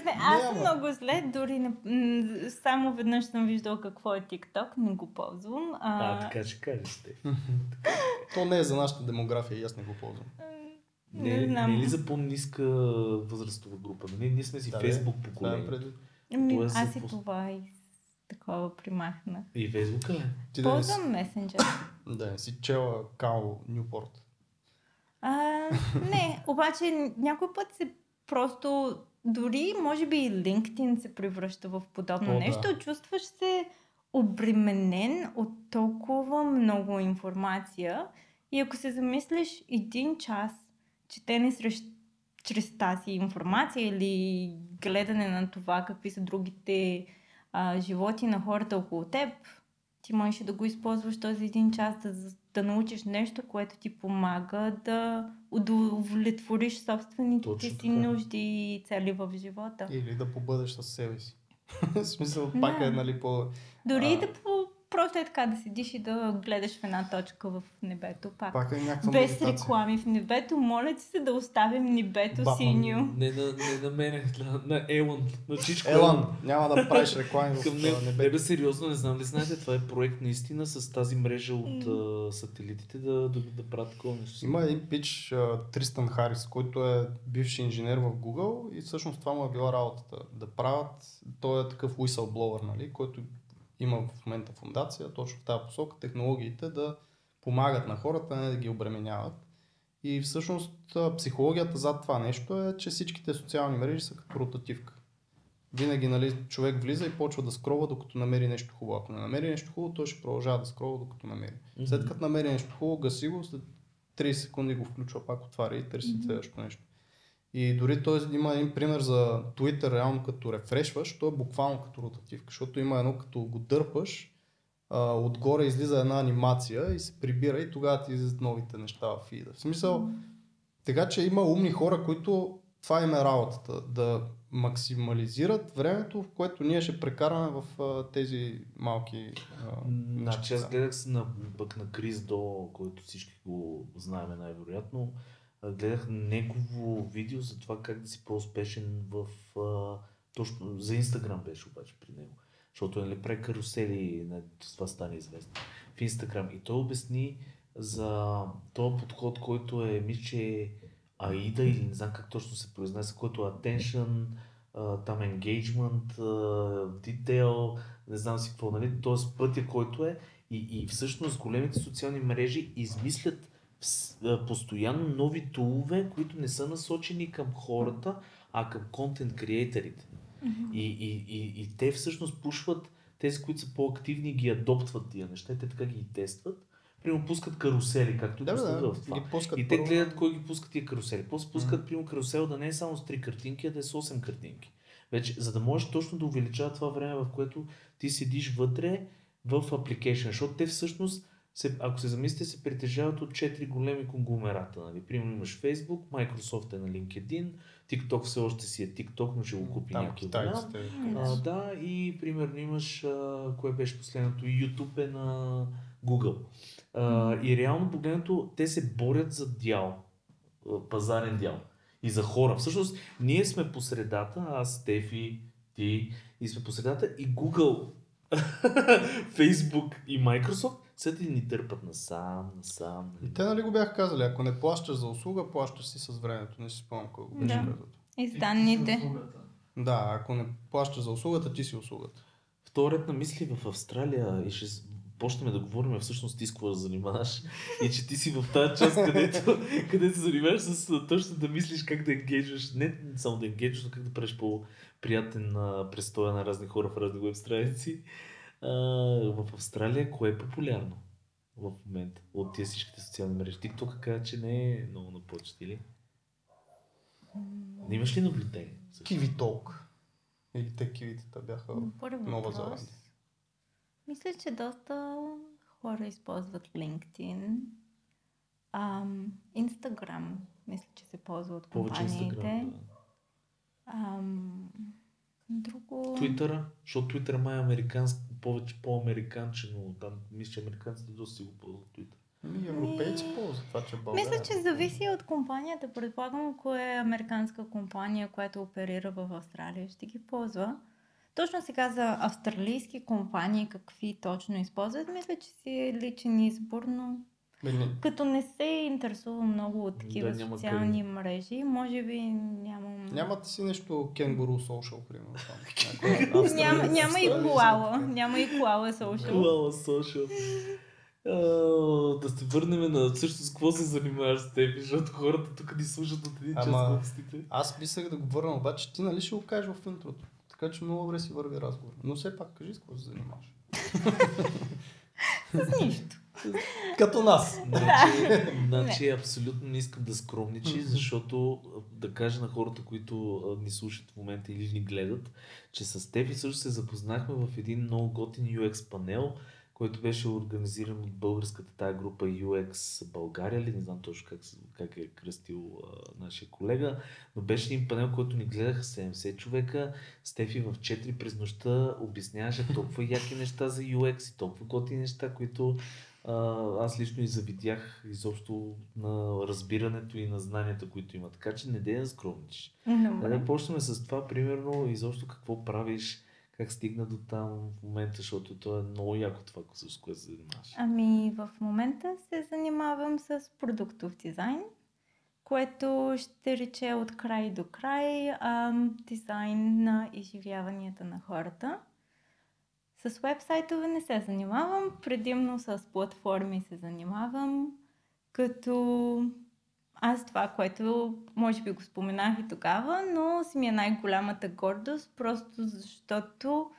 знам, аз Няма. много зле, дори не, само веднъж съм виждала какво е TikTok, не го ползвам. А, А, така ще кажеш те. то не е за нашата демография и аз не го ползвам. Не, Не, знам. не е ли за по-ниска възрастова група? Нали? Ние сме си Да, Фейсбук поколение. преди. Ами, е аз и това и такова примахнах. И Фейсбука ли? Ти да Ползвам месенджер. да не си чела Као Нюпорт. А, не, обаче някой път се просто, дори може би и LinkedIn се превръща в подобно О, да. нещо. Чувстваш се обременен от толкова много информация и ако се замислиш един час четене срещ, чрез тази информация или гледане на това какви са другите а, животи на хората около теб, ти можеш да го използваш този един час да, да научиш нещо, което ти помага да удовлетвориш собствените Точно си така. нужди и цели в живота. Или да побъдеш със себе си. В смисъл, Да. пак е, нали, по... Дори а- и да по, просто е така да седиш и да гледаш в една точка в небето пак. Пак е някаква Без медитация. реклами в небето, моля ти се да оставим небето Батман. синьо. Не на, не на мене, на, на Елън, на Чичко Елан, няма да правиш реклами в. Не небето. бе сериозно, не знам ли знаете, това е проект наистина с тази мрежа от а, сателитите да, да, да правят такова нещо. Има един пич, Тристан Харис, който е бивши инженер в Google и всъщност това му е била работата. Да правят, той е такъв whistleblower, нали, който има в момента фундация, точно в тази посока, технологиите да помагат на хората, а не да ги обременяват. И всъщност психологията зад това нещо е, че всичките социални мрежи са като ротативка. Винаги нали, човек влиза и почва да скролва, докато намери нещо хубаво. Ако не намери нещо хубаво, той ще продължава да скролва, докато намери. След като намери нещо хубаво, гаси го, след 30 секунди го включва, пак отваря и търси следващото нещо. И дори той има един пример за Twitter, реално като рефрешваш, то е буквално като ротативка, защото има едно като го дърпаш, а, отгоре излиза една анимация и се прибира и тогава ти излизат новите неща в фида. В смисъл, така че има умни хора, които това им е работата, да максимализират времето, в което ние ще прекараме в а, тези малки а, Значи аз гледах се на, пък на Крис До, който всички го знаем най-вероятно. Гледах негово видео за това как да си по-успешен в... А, точно за Инстаграм беше обаче при него. Защото нали, прави карусели, не, това стане известно, в Инстаграм. И той обясни за този подход, който е, мисля, че AIDA или не знам как точно се произнася, който е attention, там engagement, detail, не знам си какво, нали? Тоест пътя, който е и, и всъщност големите социални мрежи измислят постоянно нови тулове, които не са насочени към хората, а към контент креаторите. И, и, и, и те всъщност пушват тези, които са по-активни, ги адоптват тия неща, те така ги тестват. Примерно пускат карусели, както Да, да, в това. И те гледат кой ги пуска тия карусели. После пускат, примерно, карусел да не е само с 3 картинки, а да е с 8 картинки. Вече, за да можеш точно да увеличава това време, в което ти седиш вътре в application, защото те всъщност, се, ако се замислите, се притежават от 4 големи конгломерата. Нали? Примерно имаш Facebook, Microsoft е на LinkedIn, TikTok все още си е TikTok, но ще го купи Там някой голям. А, да, и примерно имаш, а, кое беше последното, YouTube е на Google. А, и реално погледнато, те се борят за дял, пазарен дял и за хора. Всъщност, ние сме по средата, аз, Стефи, ти, и сме по средата и Google, Facebook и Microsoft са ти ни търпат насам, насам. нали? И те нали го бяха казали, ако не плащаш за услуга, плащаш си с времето. Не си спомням кой го беше Да. казал. И с данните. Да, ако не плащаш за услугата, ти си услугата. Втори ред на мисли в Австралия и ще почнем да говорим всъщност ти с какво да занимаваш и че ти си в тази част, където, където се занимаваш с точно да мислиш как да енгейджваш, не само да енгейджваш, но как да правиш по-приятен престоя на разни хора в разни веб страници. А, в Австралия кое е популярно в момента от тия всичките социални мрежи? TikTok каза, че не е много на почет, или? Не имаш ли наблюдение? Киви толк. Или те кивитата бяха Първи Нова. Зеландия. Мисля, че доста хора използват LinkedIn. Ам, Instagram, мисля, че се ползва от компаниите. Ам, друго... Твитъра, защото Твитър май е американск, повече по-американчено. Там мисля, че американците доста си го ползват Твитър. Ами, европейци ползват това, че България. Мисля, че зависи от компанията. Предполагам, ако е американска компания, която оперира в Австралия, ще ги ползва. Точно сега за австралийски компании, какви точно използват, мисля, че си е личен избор, но Като не се интересува много от такива Да, социални мрежи, може би нямам... Нямате си нещо кенгуру social, примерно. Там. Австралийска- Няма, няма и коала. Няма и коала social. Коала Social. да се върнем на също с какво се занимаваш с теб, защото хората тук ни слушат от един час глупостите. Аз мислех да го върна, обаче ти нали ще го кажеш в интрото. Така че много добре си върви разговор. Но все пак кажи с какво се занимаваш. С нищо. Като нас. Значи, значи абсолютно не искам да скромничи, защото да кажа на хората, които ни слушат в момента или ни гледат, че с теб и също се запознахме в един много готин UX панел, който беше организиран от българската тая група UX България, ли не знам точно как, как е кръстил а, нашия колега, но беше един панел, който ни гледаха 70 човека. Стефи в 4 през нощта обясняваше толкова яки неща за UX и толкова готини неща, които аз лично и завидях изобщо на разбирането и на знанията, които има. Така че не дей да скромничиш. Да, Добре. да почнем с това, примерно, изобщо какво правиш, как стигна до там в момента, защото то е много яко това, с което се занимаваш. Ами в момента се занимавам с продуктов дизайн, което ще рече от край до край ам, дизайн на изживяванията на хората. С вебсайтове не се занимавам, предимно с платформи се занимавам, като аз това, което може би го споменах и тогава, но си ми е най-голямата гордост, просто защото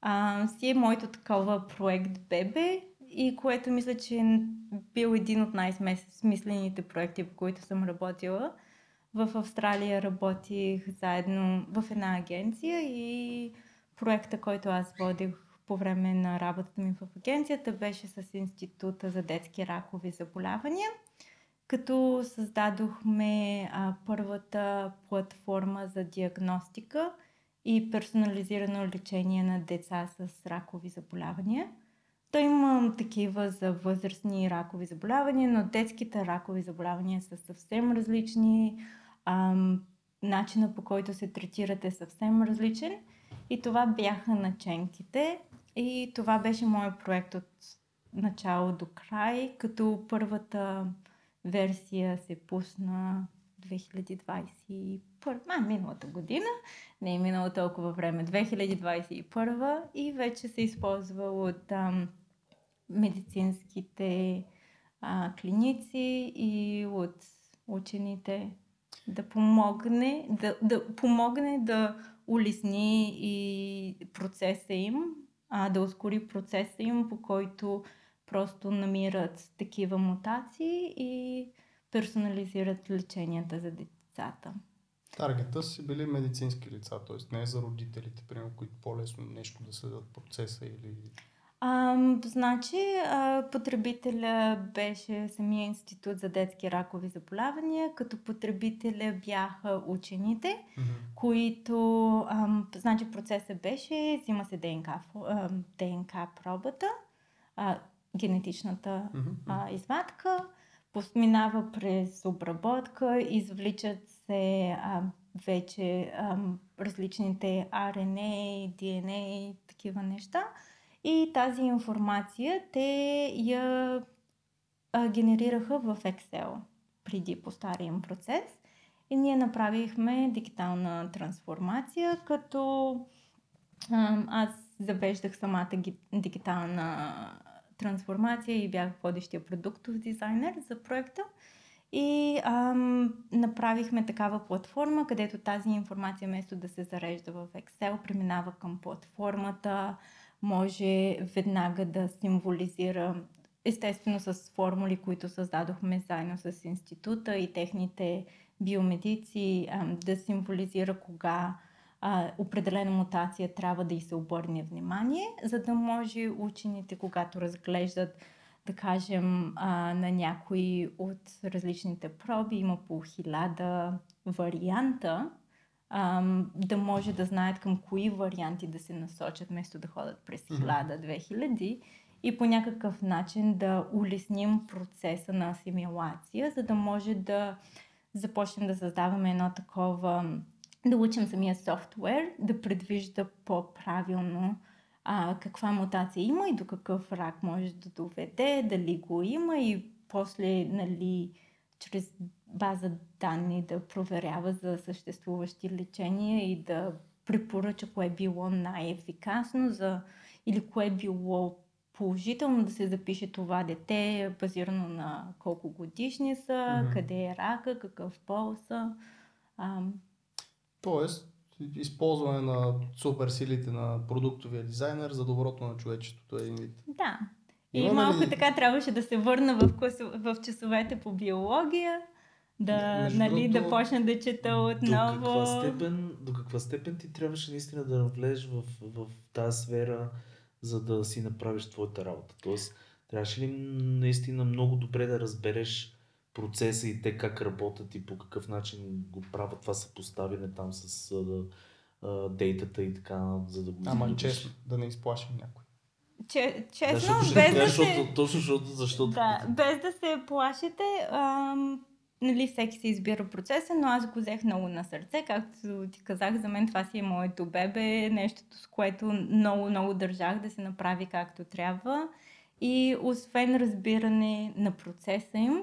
а, си е моето такова проект Бебе и което мисля, че е бил един от най-смислените проекти, по които съм работила. В Австралия работих заедно в една агенция и проекта, който аз водих по време на работата ми в агенцията, беше с Института за детски ракови заболявания. като създадохме а, първата платформа за диагностика и персонализирано лечение на деца с ракови заболявания. Той има такива за възрастни ракови заболявания, но детските ракови заболявания са съвсем различни. Ам, начина по който се третират е съвсем различен. И това бяха наченките. И това беше моят проект от начало до край, като първата версия се пусна 2021, а, миналата година, не е минало толкова време, 2021 и вече се използва от ам, медицинските а, клиници и от учените да помогне да, да помогне да улесни и процеса им, а, да ускори процеса им, по който просто намират такива мутации и персонализират леченията за децата. Таргета си били медицински лица, т.е. не за родителите, примерно, които по-лесно нещо да следят процеса или... А, значи, а, потребителя беше самия институт за детски ракови заболявания, като потребителя бяха учените, mm-hmm. които, а, значи процесът беше, взима се ДНК, а, ДНК пробата, а, генетичната mm-hmm. а, извадка, минава през обработка, извличат се а, вече а, различните RNA, DNA, такива неща. И тази информация те я а, генерираха в Excel преди по стария процес. И ние направихме дигитална трансформация, като а, аз завеждах самата дигитална трансформация и бях водещия продуктов дизайнер за проекта. И ам, направихме такава платформа, където тази информация, вместо да се зарежда в Excel, преминава към платформата, може веднага да символизира, естествено с формули, които създадохме заедно с института и техните биомедици, да символизира кога определена мутация трябва да й се обърне внимание, за да може учените, когато разглеждат, да кажем, на някои от различните проби, има по хиляда варианта, а, да може да знаят към кои варианти да се насочат, вместо да ходят през 1000-2000 и по някакъв начин да улесним процеса на асимилация, за да може да започнем да създаваме едно такова да учим самия софтуер да предвижда по-правилно а, каква мутация има и до какъв рак може да доведе, дали го има и после, нали, чрез база данни да проверява за съществуващи лечения и да препоръча кое е било най-ефикасно за, или кое е било положително да се запише това дете, базирано на колко годишни са, mm-hmm. къде е рака, какъв пол са. Тоест, използване на суперсилите на продуктовия дизайнер за доброто на човечеството е един вид. Да. И Имаме малко ли... така трябваше да се върна в, класу... в часовете по биология, да, Между нали, другото, да почна да чета отново. До каква, степен, до каква степен ти трябваше наистина да навлезеш в, в тази сфера, за да си направиш твоята работа? Тоест, трябваше ли наистина много добре да разбереш процеса и те как работят и по какъв начин го правят това съпоставяне там с а, дейтата и така, за да го Ама честно, да не изплашим някой. Че, честно, да, без да, да се... Точно защото, защото... Да, без да се плашите, ам, нали, всеки се избира процеса, но аз го взех много на сърце. Както ти казах, за мен това си е моето бебе, нещото с което много, много държах да се направи както трябва. И освен разбиране на процеса им,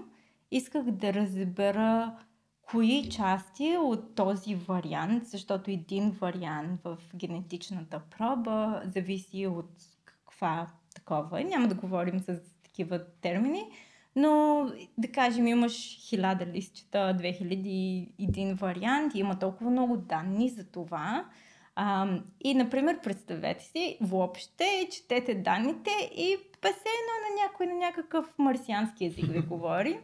исках да разбера кои части от този вариант, защото един вариант в генетичната проба зависи от каква такова. Няма да говорим с такива термини, но да кажем имаш хиляда листчета, 2001 вариант, има толкова много данни за това. А, и, например, представете си, въобще четете данните и пасено на някой на някакъв марсиански език ви говори.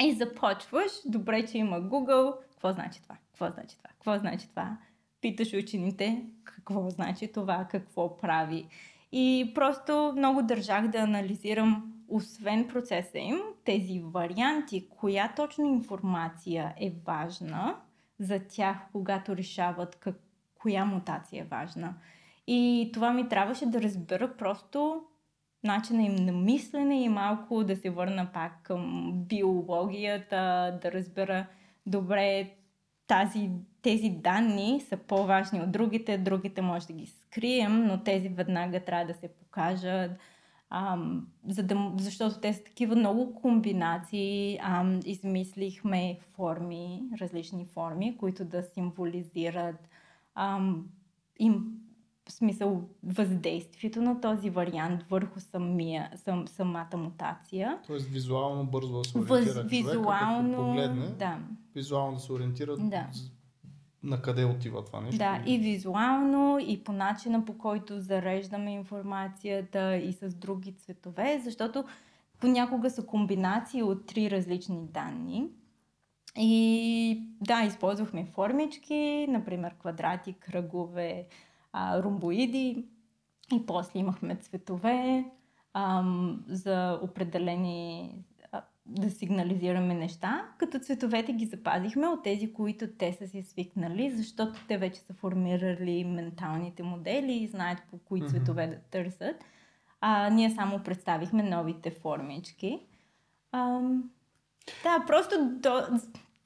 И започваш, добре, че има Google, какво значи това, какво значи това, какво значи това. Питаш учените какво значи това, какво прави. И просто много държах да анализирам освен процеса им, тези варианти, коя точно информация е важна за тях, когато решават как, коя мутация е важна. И това ми трябваше да разбера просто начина им на мислене и малко да се върна пак към биологията, да разбера добре тази, тези данни са по-важни от другите, другите може да ги скрием, но тези веднага трябва да се покажат, ам, за да, защото те са такива много комбинации. Ам, измислихме форми, различни форми, които да символизират ам, им, в смисъл въздействието на този вариант върху самия, сам, самата мутация. Тоест визуално бързо да се ориентира Въз, визуално, човек, погледне, да. визуално да се ориентира Да. На къде отива това нещо. Да, и визуално, и по начина по който зареждаме информацията, и с други цветове, защото понякога са комбинации от три различни данни. И да, използвахме формички, например квадрати, кръгове, а, ромбоиди. И после имахме цветове ам, за определени да сигнализираме неща, като цветовете ги запазихме от тези, които те са си свикнали, защото те вече са формирали менталните модели и знаят по кои Мгм. цветове да търсят. А ние само представихме новите формички. Ам, да, просто до,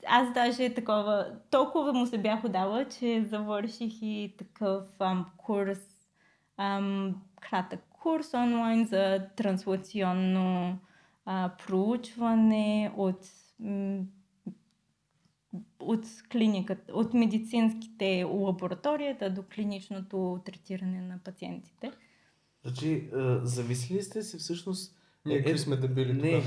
аз даже такова, толкова му се бях отдала, че завърших и такъв ам, курс, ам, кратък курс онлайн за транслационно а, проучване от, м, от клиниката, от медицинските лабораторията до клиничното третиране на пациентите. Значи, а, замислили сте се всъщност... Ние Е, е, сме дебили не.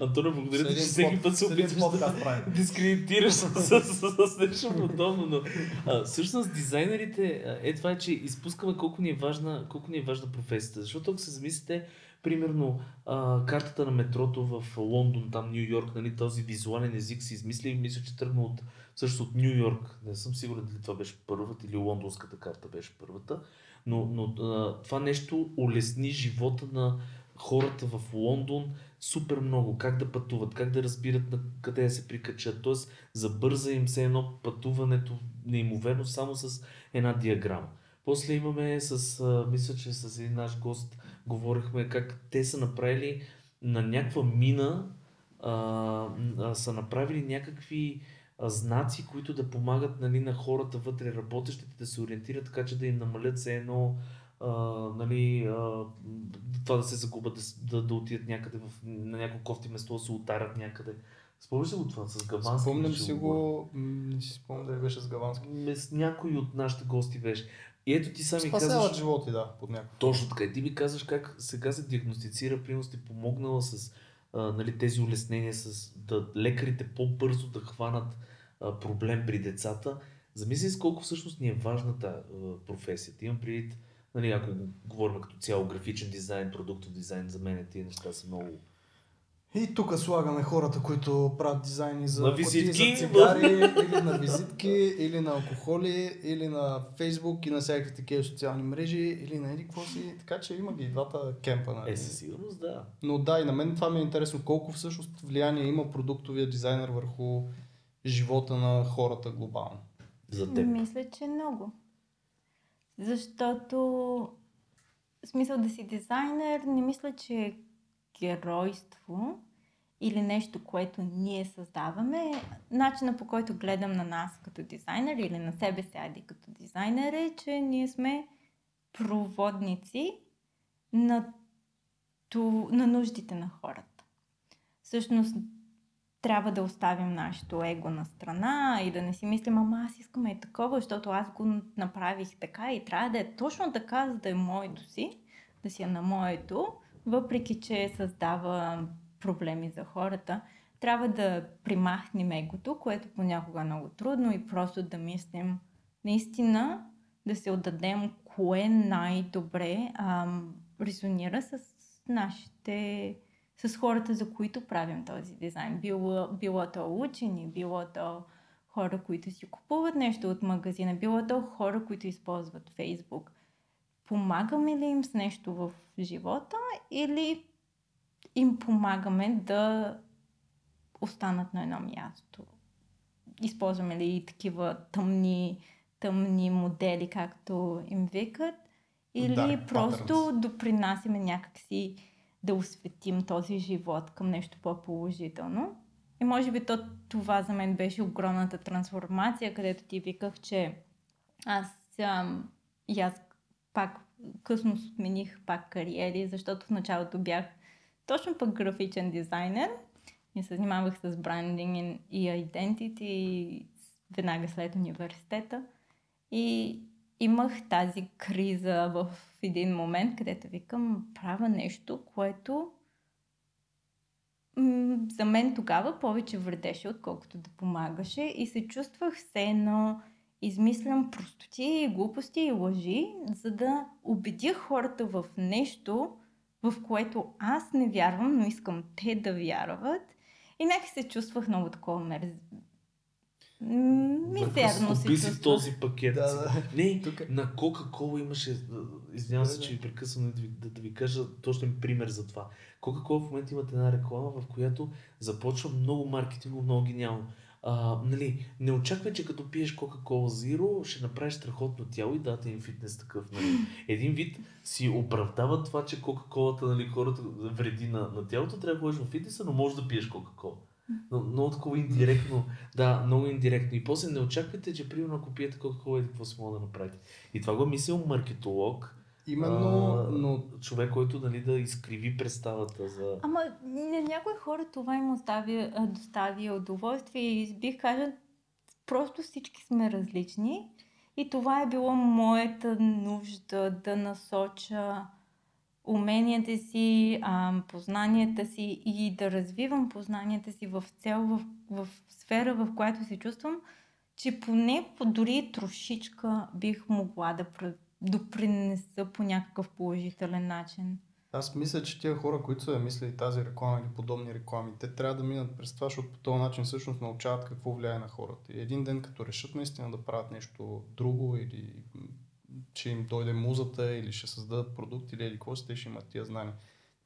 Антона, благодаря ти, че всеки път се опитваш да дискредитираш с, с, с, с нещо подобно. Но, а, всъщност дизайнерите, е това че изпускаме колко ни е важна, колко ни е важна професията. Защото ако се замислите, примерно а, картата на метрото в Лондон, там Нью Йорк, нали, този визуален език се измисли и мисля, че тръгна от, също от Нью Йорк. Не съм сигурен дали това беше първата или лондонската карта беше първата. Но, но а, това нещо улесни живота на хората в Лондон супер много. Как да пътуват, как да разбират на къде да се прикачат. Тоест, забърза им се едно пътуването неимоверно само с една диаграма. После имаме с, а, мисля, че с един наш гост говорихме как те са направили на някаква мина, а, а, са направили някакви а, знаци, които да помагат нали, на хората вътре, работещите да се ориентират, така че да им намалят се едно а, нали, а, това да се загубят, да, да, да отидат някъде в, на някакво кофти место, да се отарят някъде. Спомняш ли го това с Гавански? Спомням си го, не си спомням дали беше с Гавански. С някой от нашите гости беше. И ето ти сами казваш... Спасяват животи, да, под някакво. Точно така. И ти ми казваш как сега се диагностицира, примерно сте помогнала с а, нали, тези улеснения, с да лекарите по-бързо да хванат а, проблем при децата. Замисли си колко всъщност ни е важна тази професия. Имам предвид, нали, ако го говорим като цяло графичен дизайн, продуктов дизайн, за мен тези неща са много... И тук слагаме хората, които правят дизайни за На визитки, за цигари, или на визитки, или на алкохоли, или на Фейсбук и на всякакви такива социални мрежи, или на еди какво си. Така че има ги и двата кемпа. Нали? Е, със сигурност, да. Но да, и на мен това ми е интересно колко всъщност влияние има продуктовия дизайнер върху живота на хората глобално. За теб. Мисля, че много. Защото, смисъл да си дизайнер, не мисля, че е геройство или нещо, което ние създаваме. Начина по който гледам на нас като дизайнер или на себе айде като дизайнер е, че ние сме проводници на, ту, на нуждите на хората. Всъщност, трябва да оставим нашето его на страна и да не си мислим, ама аз искам е такова, защото аз го направих така и трябва да е точно така, за да е моето си, да си е на моето, въпреки че създава проблеми за хората. Трябва да примахнем егото, което понякога е много трудно и просто да мислим наистина да се отдадем кое най-добре ам, резонира с нашите с хората, за които правим този дизайн. Било, било то учени, било то хора, които си купуват нещо от магазина, било то хора, които използват Фейсбук. Помагаме ли им с нещо в живота или им помагаме да останат на едно място. Използваме ли такива тъмни, тъмни модели, както им викат, или Dark просто patterns. допринасяме някакси да осветим този живот към нещо по-положително. И може би то, това за мен беше огромната трансформация, където ти виках, че аз, ам, и аз пак късно смених пак кариери, защото в началото бях точно пък графичен дизайнер и се занимавах с брандинг и identity веднага след университета. И имах тази криза в един момент, където викам, правя нещо, което за мен тогава повече вредеше, отколкото да помагаше и се чувствах все едно измислям простоти, глупости и лъжи, за да убедя хората в нещо, в което аз не вярвам, но искам те да вярват. И някак се чувствах много такова мерз... Мизерно се Купи си чувствах. този пакет. Да, да. Не, Тук- на Кока-Кола имаше, извинявам се, Да, че ви прекъсвам да, ви- да, да ви кажа точен пример за това. Кока-Кола в момента имат една реклама, в която започва много маркетинго, много гениално. А, нали, не очаквай, че като пиеш Coca-Cola Zero ще направиш страхотно тяло и дадете им фитнес такъв. Нали. Един вид си оправдава това, че Кока-Колата нали, хората вреди на, на тялото, трябва да ходиш в фитнеса, но можеш да пиеш Кока-Кола. Но, много такова индиректно, да, много индиректно. И после не очаквайте, че примерно ако пиете еди какво си мога да направите. И това го е мислял маркетолог, Именно, а, но човек, който нали, да изкриви представата за... Ама на някои хора това им оставя, а, доставя удоволствие и бих казал, просто всички сме различни. И това е било моята нужда да насоча уменията си, а, познанията си и да развивам познанията си в цел, в, в сфера, в която се чувствам, че поне по дори трошичка бих могла да допринеса по някакъв положителен начин. Аз мисля, че тия хора, които са я мислили тази реклама или подобни реклами, те трябва да минат през това, защото по този начин всъщност научават какво влияе на хората. И един ден, като решат наистина да правят нещо друго или че им дойде музата или ще създадат продукт или, или какво си, те ще имат тия знания.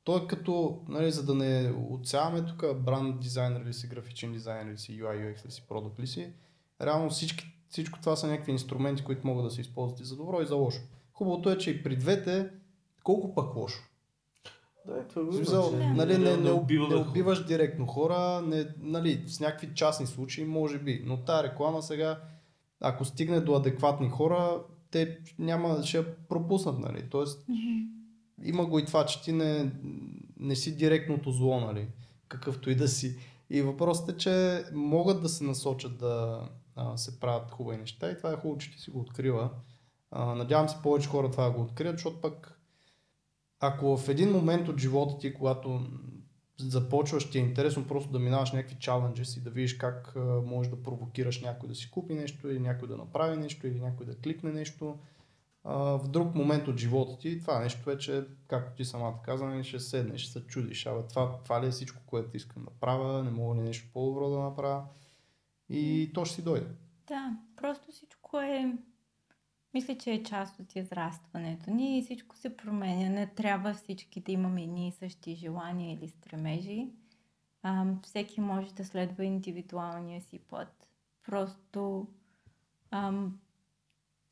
То е като, нали, за да не отсяваме тук бранд дизайнер ли си, графичен дизайнер ли си, UI, UX ли си, продукт ли си, реално всички, всичко това са някакви инструменти, които могат да се използват и за добро и за лошо. Хубавото е, че и при двете, колко пък лошо. Да, е, това го смисъл, че нали, не, не, убива не да хора. убиваш директно хора, не, нали, с някакви частни случаи може би, но тая реклама сега, ако стигне до адекватни хора, те няма, ще я пропуснат, нали, тоест има го и това, че ти не, не си директното зло, нали, какъвто и да си. И въпросът е, че могат да се насочат да а, се правят хубави неща и това е хубаво, че ти си го открила. А, надявам се повече хора това го открият, защото пък ако в един момент от живота ти, когато започваш, ти е интересно просто да минаваш някакви чаленджи и да видиш как можеш да провокираш някой да си купи нещо или някой да направи нещо или някой да кликне нещо, в друг момент от живота ти, това нещо вече, както ти самата каза, нали, ще седнеш, ще се чудиш, абе това, това ли е всичко, което искам да правя, не мога ли нещо по-добро да направя и то ще си дойде. Да, просто всичко е... Мисля, че е част от израстването ни и всичко се променя. Не трябва всички да имаме едни и същи желания или стремежи. А, всеки може да следва индивидуалния си път. Просто ам,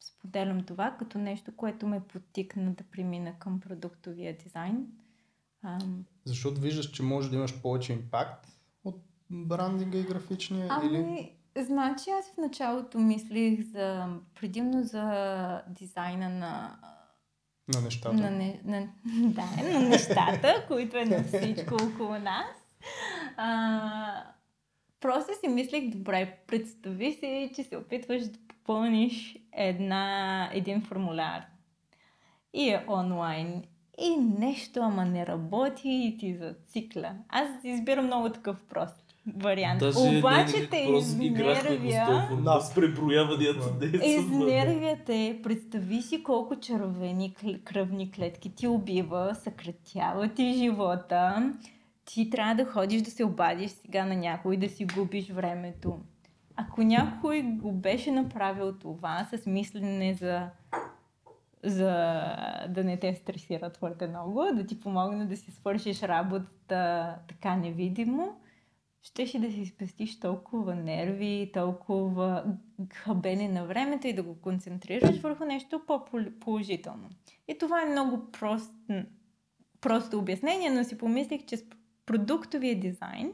споделям това като нещо, което ме потикна да премина към продуктовия дизайн. Ам, Защото виждаш, че може да имаш повече импакт брандинга и графичния или... Ами, значи аз в началото мислих за, предимно за дизайна на, на нещата. на, не, на, да, на нещата, които е на всичко около нас. А, просто си мислех, добре, представи си, че се опитваш да попълниш една, един формуляр и е онлайн и нещо, ама не работи и ти зацикля. Аз избирам много такъв прост вариант. Даже Обаче те изнервя. Да. с преброяванията. Е Изнервя те. Представи си колко червени кръвни клетки ти убива, съкратява ти живота. Ти трябва да ходиш да се обадиш сега на някой, да си губиш времето. Ако някой го беше направил това с мислене за за да не те стресира твърде много, да ти помогне да си свършиш работата така невидимо, щеше да си спестиш толкова нерви, толкова хабене на времето и да го концентрираш върху нещо по-положително. И това е много прост, просто обяснение, но си помислих, че с продуктовия дизайн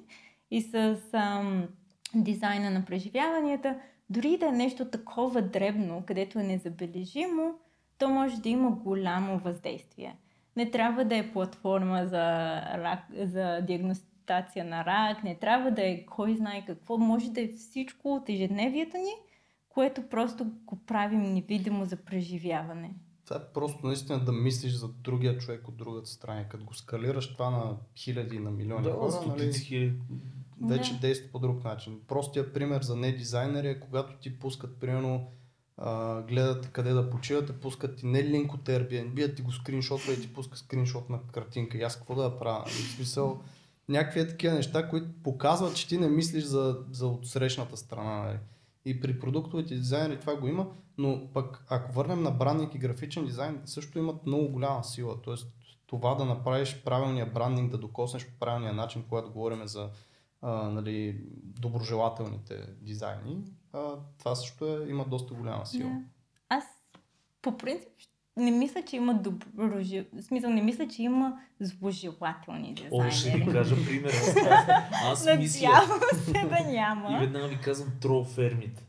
и с ам, дизайна на преживяванията, дори да е нещо такова дребно, където е незабележимо, то може да има голямо въздействие. Не трябва да е платформа за, рак, за диагностация на рак, не трябва да е кой знае какво, може да е всичко от ежедневието ни, което просто го правим невидимо за преживяване. Това е просто наистина да мислиш за другия човек от другата страна. Като го скалираш това на хиляди, на милиони да, хора, нали, хиляди. вече Да. действа по друг начин. Простия пример за не дизайнери е когато ти пускат, примерно, а, гледат къде да почивате, пускат ти не линк от Airbnb, а ти го скриншотва и ти пуска скриншот на картинка. И аз какво да я правя? В смисъл, някакви такива неща, които показват, че ти не мислиш за, за отсрещната страна. Нали. И при продуктовите дизайнери това го има, но пък ако върнем на брандинг и графичен дизайн, също имат много голяма сила. Тоест това да направиш правилния брандинг, да докоснеш по правилния начин, когато говорим за а, нали, доброжелателните дизайни, а, това също е, има доста голяма сила. Да. Аз по принцип не мисля, че има добро... Смисъл, не мисля, че има зложелателни О, ще ви дизайнери. кажа пример. Аз, аз мисля. Се да И няма. веднага ви казвам трол фермите.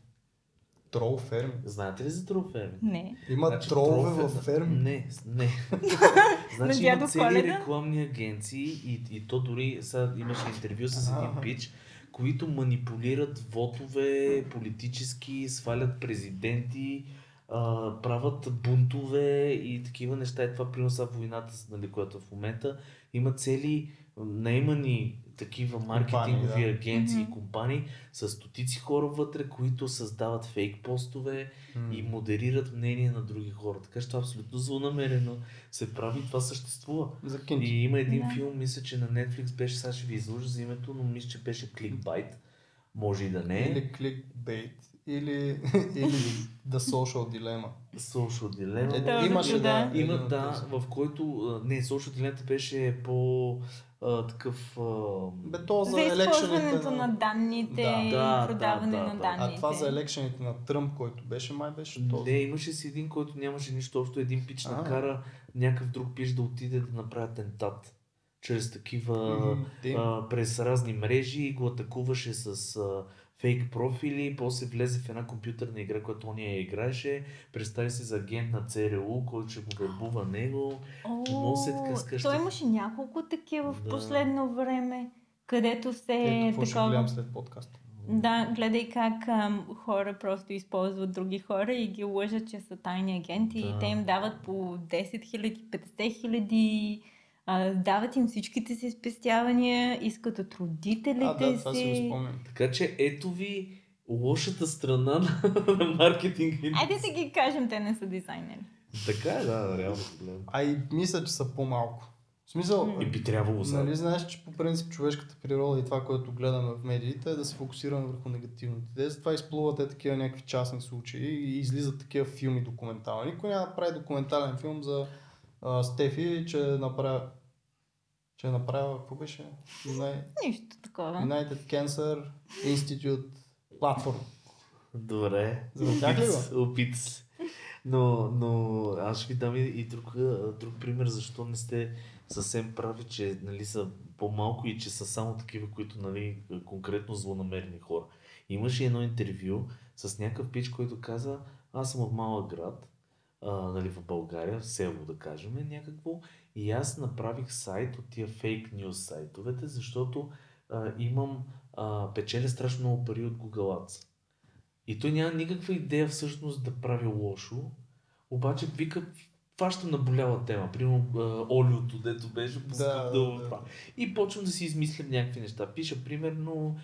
Трол ферми. Знаете ли за трол фермите? Не. Има Значи, тролове трол в ферми. Не, не. значи На има цели Коледа? рекламни агенции и, и то дори сега имаше интервю с един пич, които манипулират вотове политически, свалят президенти, а, правят бунтове и такива неща. И това приноса войната, нали, която е в момента. Има цели наемани такива маркетингови Компании, да. агенции и Мгм. компании с стотици хора вътре, които създават фейк постове, и модерират мнение на други хора. Така че това абсолютно злонамерено се прави това съществува. За кинти. И има един Да. филм, мисля, че на Netflix беше, сега ще ви изложа за името, но мисля, че беше Clickbait. Може и да не. Или clickbait, или, или The Social Dilemma. Social Dilemma. Е, Второто, имаше, да. да. Има, да, в който, не, Social Dilemma беше по а, такъв... А, Бе, то за, За използването елекшените на данните Да. и Да, продаване да, да, на да. данните. А това за елекшените на Тръмп, който беше, май беше този. Не, имаше си един, който нямаше нищо общо. Един пич А. накара някакъв друг пич да отиде да направи атентат. Чрез такива... Те- а, през разни мрежи и го атакуваше с а, фейк профили, после влезе в една компютърна игра, която он я играеше, представи се за агент на ЦРУ, който ще го вербува него. О, скъща. Той имаше няколко такива в Да. последно време, където се Ето, какво ще такова... гледам след подкаста. Да, гледай как ам, хора просто използват други хора и ги лъжат, че са тайни агенти Да. и те им дават по 10 000, 50 хиляди, дават им всичките си спестявания, искат от родителите А, да, това си го си. спомням. Така че ето ви лошата страна на, на маркетинга. Айде да ги кажем, те не са дизайнери. Така е, да, реално проблем. А и мисля, че са по-малко. В смисъл, И би трябвало сега. нали знаеш, че по принцип човешката природа и това, което гледаме в медиите е да се фокусираме върху негативните. Те затова изплуват е такива някакви частни случаи и излизат такива филми документални. Никой няма да прави документален филм за а, Стефи, че направя че е направила, какво беше? Uni- Нищо такова. United Cancer Institute платформа. Добре. За тях ли Опит-. Но, но аз ще ви дам и, и друг, друг пример, защо не сте съвсем прави, че нали, са по-малко и че са само такива, които нали, конкретно злонамерени хора. Имаше едно интервю с някакъв пич, който каза, аз съм от малък град, а, нали, в България, в село да кажем, някакво, и аз направих сайт от тия фейк нюз сайтовете, защото а, имам, а, печеля страшно много пари от Google Ads. И той няма никаква идея всъщност да прави лошо, обаче вика, фаща наболяла тема, примерно а, олиото, дето беше Да, да. това. И почвам да си измислям някакви неща. Пиша, примерно,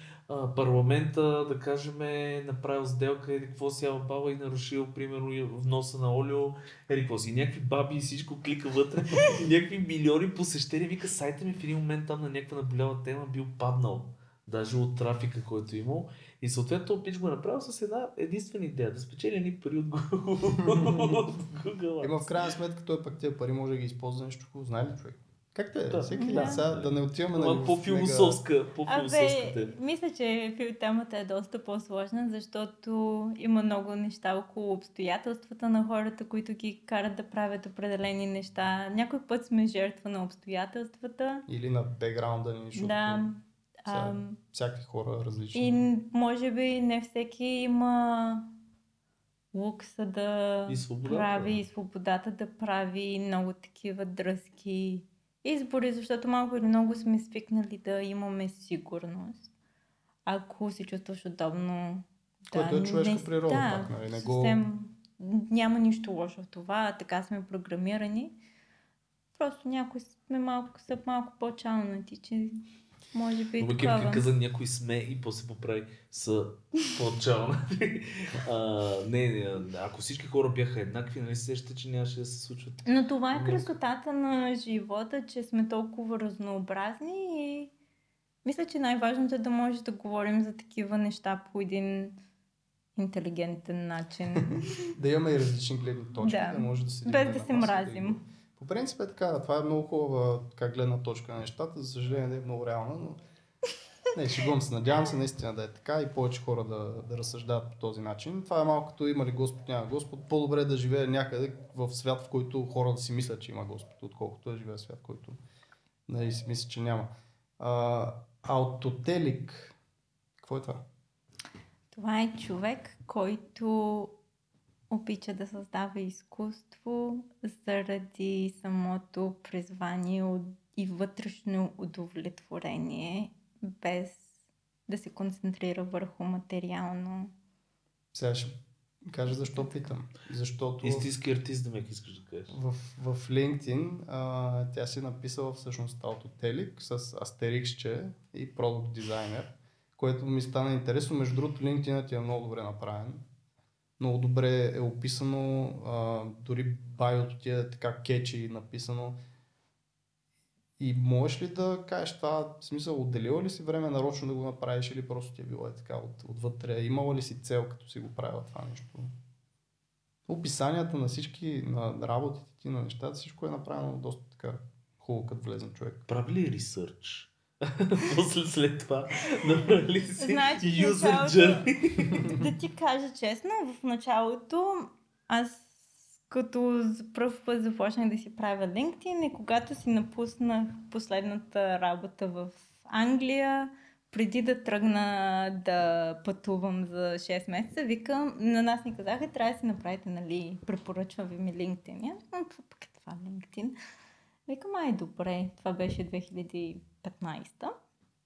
парламента, да кажем, е направил сделка, еди какво си баба и нарушил, примерно, вноса на олио, еди какво си. И някакви баби и всичко клика вътре, и някакви милиони посещения. Вика, сайта ми в един момент там на някаква наболяла тема бил паднал даже от трафика, който е имал. И съответно пич го е направил с една единствена идея, да спечели едни пари от Google. Има в крайна сметка, той пък тези пари може да ги използва нещо хубаво. Знае ли човек? Как те? Да. Всеки Да. да. да не отиваме на по-философска, тема. мисля, че темата е доста по-сложна, защото има много неща около обстоятелствата на хората, които ги карат да правят определени неща. Някой път сме жертва на обстоятелствата. Или на бекграунда ни, защото Да. Ам, всякакви хора различни. и може би не всеки има лукса да И прави и свободата да прави много такива дръзки избори, защото малко или много сме свикнали да имаме сигурност. Ако се чувстваш удобно. Което е не- човешка не- природа да, пак, нали? Не го- съвсем няма нищо лошо в това, така сме програмирани. Просто някои сме малко, са малко по-чалнати, че може би Ама. Кевин каза някой сме и после поправи са по-отчална. не, не, ако всички хора бяха еднакви, нали се сещате, че нямаше да се случват. Но това е красотата на живота, че сме толкова разнообразни и мисля, че най-важното е да може да говорим за такива неща по един интелигентен начин. Да имаме и различни гледни точки, Да. да, може да седим Без да се мразим. По принцип е така, това е много хубава така, гледна точка на нещата, за съжаление не е много реална, но не, шегувам се, надявам се наистина да е така и повече хора да, да разсъждават по този начин. Това е малко като има ли Господ, няма Господ. По-добре е да живее някъде в свят, в който хора да си мислят, че има Господ, отколкото да живее в свят, в който нали, си мисля, че няма. А, аутотелик. Какво е това? Това е човек, който обича да създава изкуство заради самото призвание и вътрешно удовлетворение, без да се концентрира върху материално. Сега ще кажа защо питам. Защото... Истински артист, да ме искаш да кажеш. В, в LinkedIn а, тя си написала всъщност Autotelic с астериксче и продукт дизайнер, което ми стана интересно. Между другото, LinkedIn ти е много добре направен. Много добре е описано, а, дори байото ти е така кетчи написано. И можеш ли да кажеш това, в смисъл, отделила ли си време нарочно да го направиш или просто ти е било е така от, отвътре? Имала ли си цел, като си го правила това нещо? описанията на всички, на работите ти, на нещата, всичко е направено доста така хубаво, като влезен човек. Прави ли ресърч? После след това направи си Значи, user journey. да ти кажа честно, в началото аз като за пръв път започнах да си правя LinkedIn и когато си напуснах последната работа в Англия, преди да тръгна да пътувам за 6 месеца, викам, на нас ни казаха, трябва да си направите, нали, препоръчва ви ми LinkedIn. Викам, какво пък е това LinkedIn? Викам, ай, добре, това беше 2015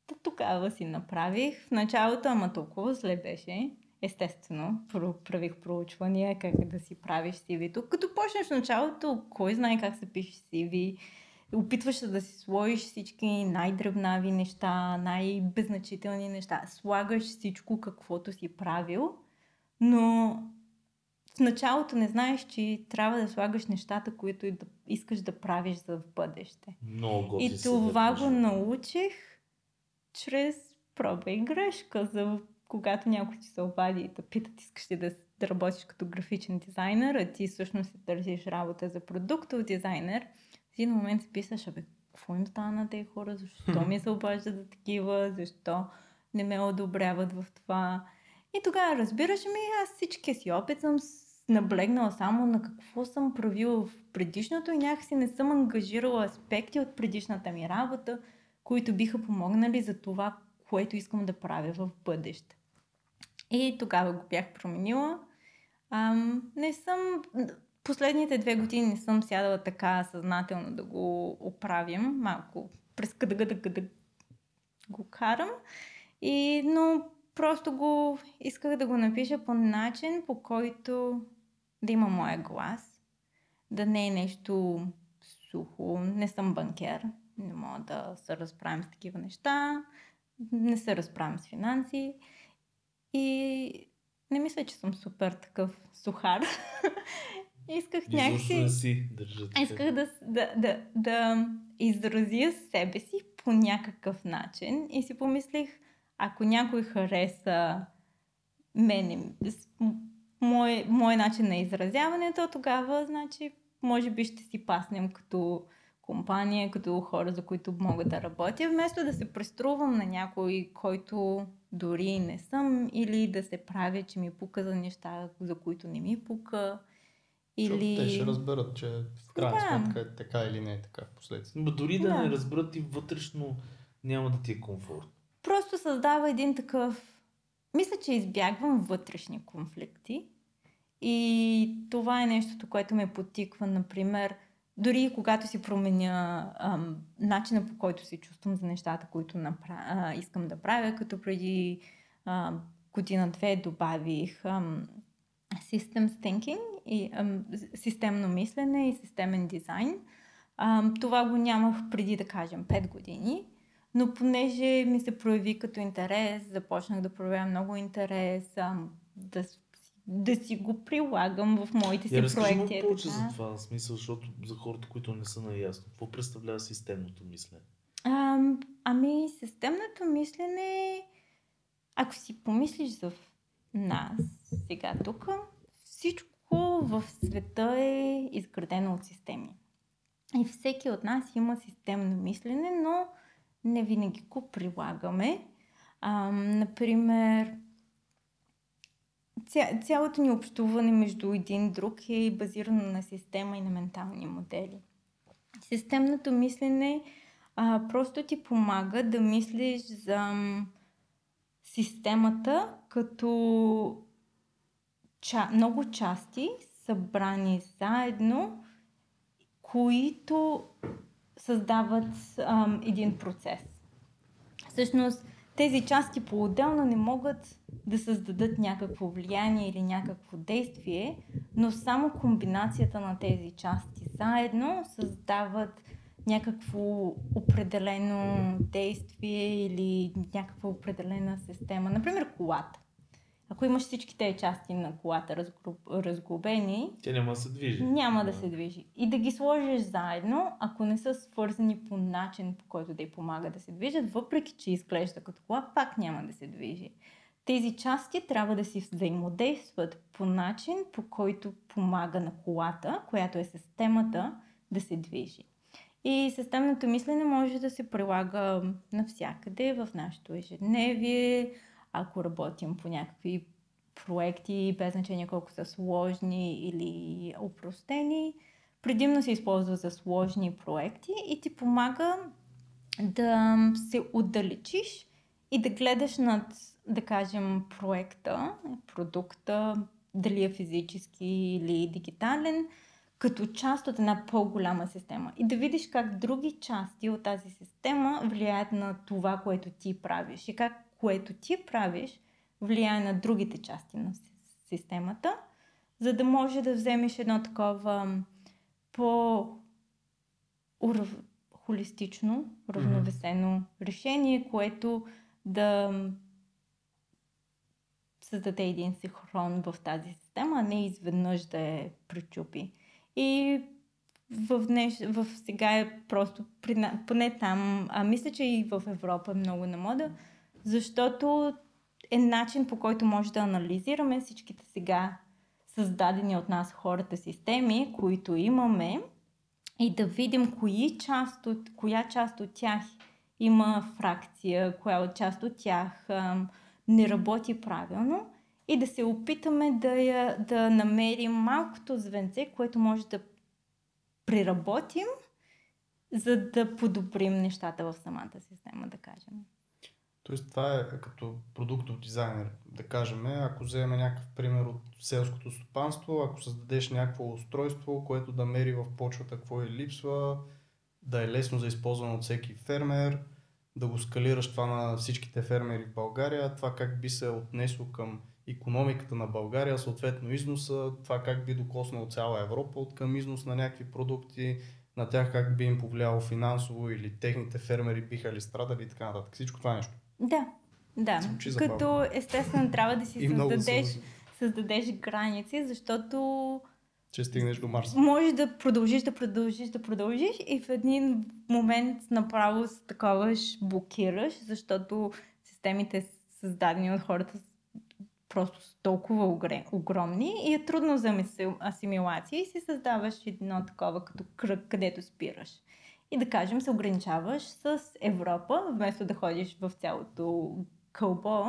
Та тогава си направих. В началото, ама толкова зле беше. Естествено, правих проучвания как да си правиш CV-то. Като почнеш в началото, кой знае как се пише CV, опитваш се да си сложиш всички най-дребнави неща, най-беззначителни неща. Слагаш всичко, каквото си правил, но в началото не знаеш, че трябва да слагаш нещата, които и да искаш да правиш за в бъдеще. Много И това го научих чрез проба и грешка. За когато някой ти се обади и да питат, искаш ли да, да работиш като графичен дизайнер, а ти всъщност си търсиш работа за продуктов дизайнер, в един момент си писаш, абе, какво им стана на тези хора, защо ми се обаждат за такива, защо не ме одобряват в това. И тогава разбираш ми, аз всичкия си опит съм наблегнала само на какво съм правила в предишното и някакси не съм ангажирала аспекти от предишната ми работа, които биха помогнали за това, което искам да правя в бъдеще. И тогава го бях променила. Ам, не съм... Последните две години не съм сядала така съзнателно да го оправим. Малко през къдъгъдъгъдъ го карам. И, но просто го исках да го напиша по начин, по който да има моя глас. Да не е нещо сухо. Не съм банкер. Не мога да се разправим с такива неща. Не се разправям с финанси. И не мисля, че съм супер такъв сухар. Исках Изобщо не някакси... си държат. Исках да, да, да, да изразя себе си по някакъв начин и си помислих, ако някой хареса мене, мой, мой начин на изразяване, то тогава, значи, може би ще си паснем като компания, като хора, за които мога да работя, вместо да се преструвам на някой, който дори не съм, или да се правя, че ми пука за неща, за които не ми пука. Или... Или... Те ще разберат, че в крайна Да. сметка е така или не е така в последствие. Но дори да, Да. не разберат и вътрешно няма да ти е комфорт. Просто създава един такъв... Мисля, че избягвам вътрешни конфликти. И това е нещото, което ме потиква, например, дори когато си променя ам, начина по който се чувствам за нещата, които напра... а, искам да правя, като преди година-две добавих ам, Systems Thinking и ам, системно мислене и системен дизайн. Ам, това го нямах преди, да кажем, 5 години, но понеже ми се прояви като интерес, започнах да проявявам много интерес, ам, да, да си го прилагам в моите си Я проекти. малко е повече за това, в смисъл, защото за хората, които не са наясно, какво представлява системното мислене? Ам, ами, системното мислене, ако си помислиш за нас сега тук, всичко в света е изградено от системи. И всеки от нас има системно мислене, но не винаги го прилагаме. Ам, например, ця, цялото ни общуване между един и друг е базирано на система и на ментални модели. Системното мислене а, просто ти помага да мислиш за системата като ча, много части, събрани заедно, които създават ам, един процес. Всъщност, тези части по-отделно не могат да създадат някакво влияние или някакво действие, но само комбинацията на тези части заедно създават някакво определено действие или някаква определена система. Например, колата. Ако имаш всички тези части на колата разглобени, Тя няма да се движи. няма да се движи. И да ги сложиш заедно, ако не са свързани по начин, по който да й помага да се движат, въпреки че изглежда като кола, пак няма да се движи. Тези части трябва да си взаимодействат по начин, по който помага на колата, която е системата, да се движи. И системното мислене може да се прилага навсякъде в нашето ежедневие, ако работим по някакви проекти, без значение колко са сложни или упростени. Предимно се използва за сложни проекти и ти помага да се отдалечиш и да гледаш над, да кажем, проекта, продукта, дали е физически или дигитален, като част от една по-голяма система. И да видиш как други части от тази система влияят на това, което ти правиш. И как което ти правиш влияе на другите части на си- системата, за да може да вземеш едно такова по урав... холистично, равновесено решение, което да създаде един синхрон в тази система, а не изведнъж да я пречупи. И в, днеш, в сега е просто, при, поне там, а мисля, че и в Европа е много на мода, защото е начин по който може да анализираме всичките сега създадени от нас хората системи, които имаме и да видим кои част от, коя част от тях има фракция, коя от част от тях не работи правилно и да се опитаме да, я, да намерим малкото звенце, което може да приработим, за да подобрим нещата в самата система, да кажем. Тоест това е като продуктов дизайнер, да кажем, ако вземем някакъв пример от селското стопанство, ако създадеш някакво устройство, което да мери в почвата какво е липсва, да е лесно за използване от всеки фермер, да го скалираш това на всичките фермери в България, това как би се отнесло към економиката на България, съответно износа, това как би докоснало цяла Европа от към износ на някакви продукти, на тях как би им повлияло финансово или техните фермери биха ли страдали и така нататък. Всичко това нещо. Да, да. Като естествено трябва да си създадеш, създадеш граници, защото Че стигнеш до Марс. можеш да продължиш, да продължиш, да продължиш и в един момент направо се таковаш блокираш, защото системите създадени от хората просто са толкова огромни и е трудно за асимилация и си създаваш едно такова като кръг, където спираш. И да кажем се ограничаваш с Европа, вместо да ходиш в цялото кълбо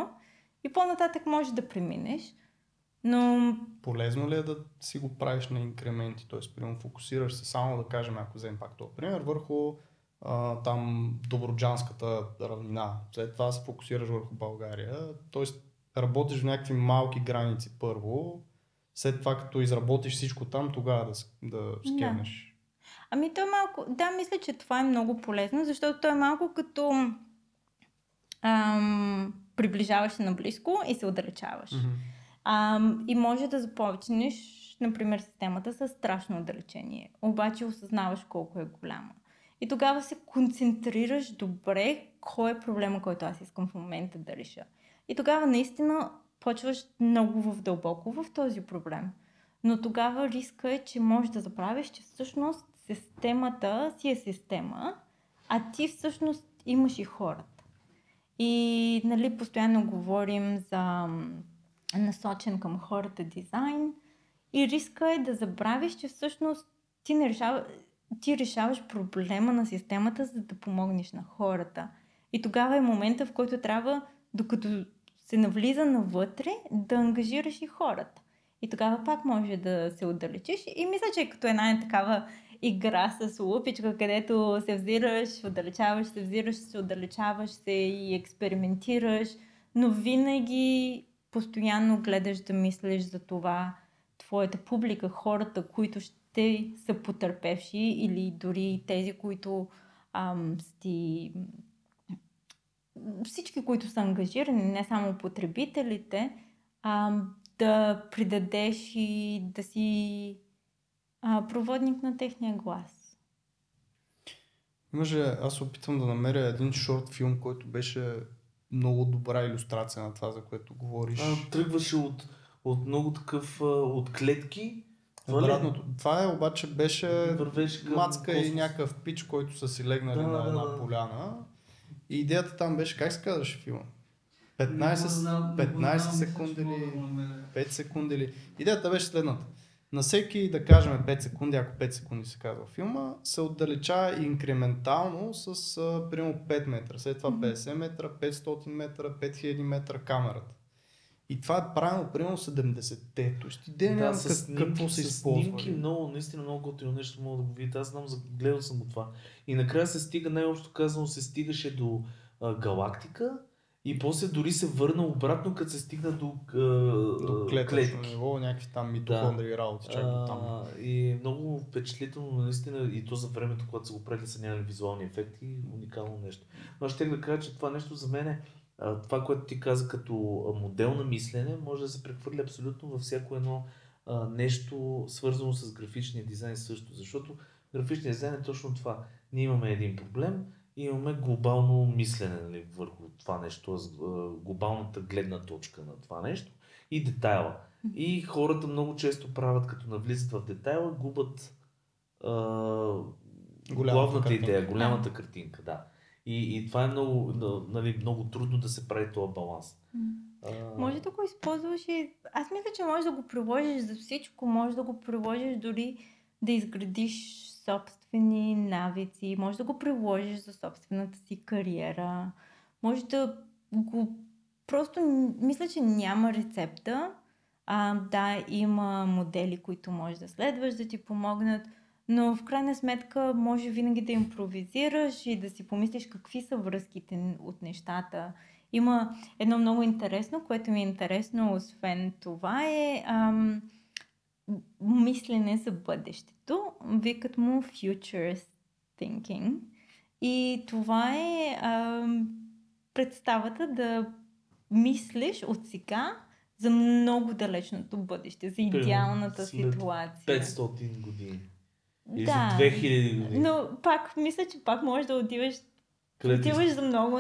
и по-нататък можеш да преминеш. Но... Полезно ли е да си го правиш на инкременти? Т.е. примерно фокусираш се само да кажем, ако вземем пак този пример, върху а, там Доброджанската равнина. След това се фокусираш върху България. Тоест работиш в някакви малки граници първо, след това като изработиш всичко там, тогава да, да скенеш. Да. Ами то е малко, да, мисля, че това е много полезно, защото то е малко като ам, приближаваш се наблизко и се отдалечаваш. Mm-hmm. Ам, и може да започнеш, например, системата с страшно отдалечение, обаче осъзнаваш колко е голяма. И тогава се концентрираш добре кой е проблема, който аз искам в момента да реша. И тогава наистина почваш много в дълбоко в този проблем. Но тогава риска е, че можеш да забравиш, че всъщност системата си е система, а ти всъщност имаш и хората. И нали, постоянно говорим за насочен към хората дизайн и риска е да забравиш, че всъщност ти, не решава, ти решаваш проблема на системата, за да помогнеш на хората. И тогава е момента, в който трябва, докато се навлиза навътре, да ангажираш и хората. И тогава пак може да се отдалечиш. И мисля, че като една такава игра с лупичка, където се взираш, отдалечаваш се, взираш се, отдалечаваш се и експериментираш, но винаги постоянно гледаш да мислиш за това, твоята публика, хората, които ще са потърпевши или дори тези, които ам, сти всички, които са ангажирани, не само потребителите, а, да придадеш и да си а, проводник на техния глас. Имаше, аз опитвам да намеря един шорт филм, който беше много добра иллюстрация на това, за което говориш. А, тръгваше от, от много такъв, от клетки. Това, Обратното. Това е обаче беше мацка космос. и някакъв пич, който са си легнали да, на една да, поляна и идеята там беше, как се казваше филма? 15, 15 секунди или 5 секунди или... Идеята беше следната. На всеки, да кажем 5 секунди, ако 5 секунди се казва филма, се отдалечава инкрементално с а, примерно 5 метра, след това 50 метра, 500 метра, 5000 метра камерата. И това е правилно примерно 70-те. Тоест идея да, как, снимки, какво се използва. Снимки много, наистина много готино нещо мога да го видите. Аз знам, гледал съм го това. И накрая се стига, най-общо казано, се стигаше до а, галактика и после дори се върна обратно, като се стигна до, а, до клетки. ниво, някакви там митохондрии да. работи, чак до там. И много впечатлително, наистина, и то за времето, когато са го правили, са нямали визуални ефекти, уникално нещо. Но аз ще да кажа, че това нещо за мен е това, което ти каза като модел на мислене, може да се прехвърли абсолютно във всяко едно а, нещо, свързано с графичния дизайн също. Защото графичният дизайн е точно това. Ние имаме един проблем имаме глобално мислене нали, върху това нещо, глобалната гледна точка на това нещо и детайла. И хората много често правят, като навлизат в детайла, губят а, главната картинка. идея, голямата картинка. Да. И, и това е много, нали, много трудно да се прави този баланс. А... Може да го използваш и... Аз мисля, че можеш да го приложиш за всичко. Може да го приложиш дори да изградиш собствени навици. Може да го приложиш за собствената си кариера. Може да го... Просто мисля, че няма рецепта. А, да, има модели, които можеш да следваш, да ти помогнат но в крайна сметка може винаги да импровизираш и да си помислиш какви са връзките от нещата. Има едно много интересно, което ми е интересно, освен това е ам, мислене за бъдещето. Викат му Future Thinking. И това е ам, представата да мислиш от сега за много далечното бъдеще, за идеалната ситуация. 500 години. Или да, за 2000 години. Но пак, мисля, че пак можеш да отиваш Отиваш за много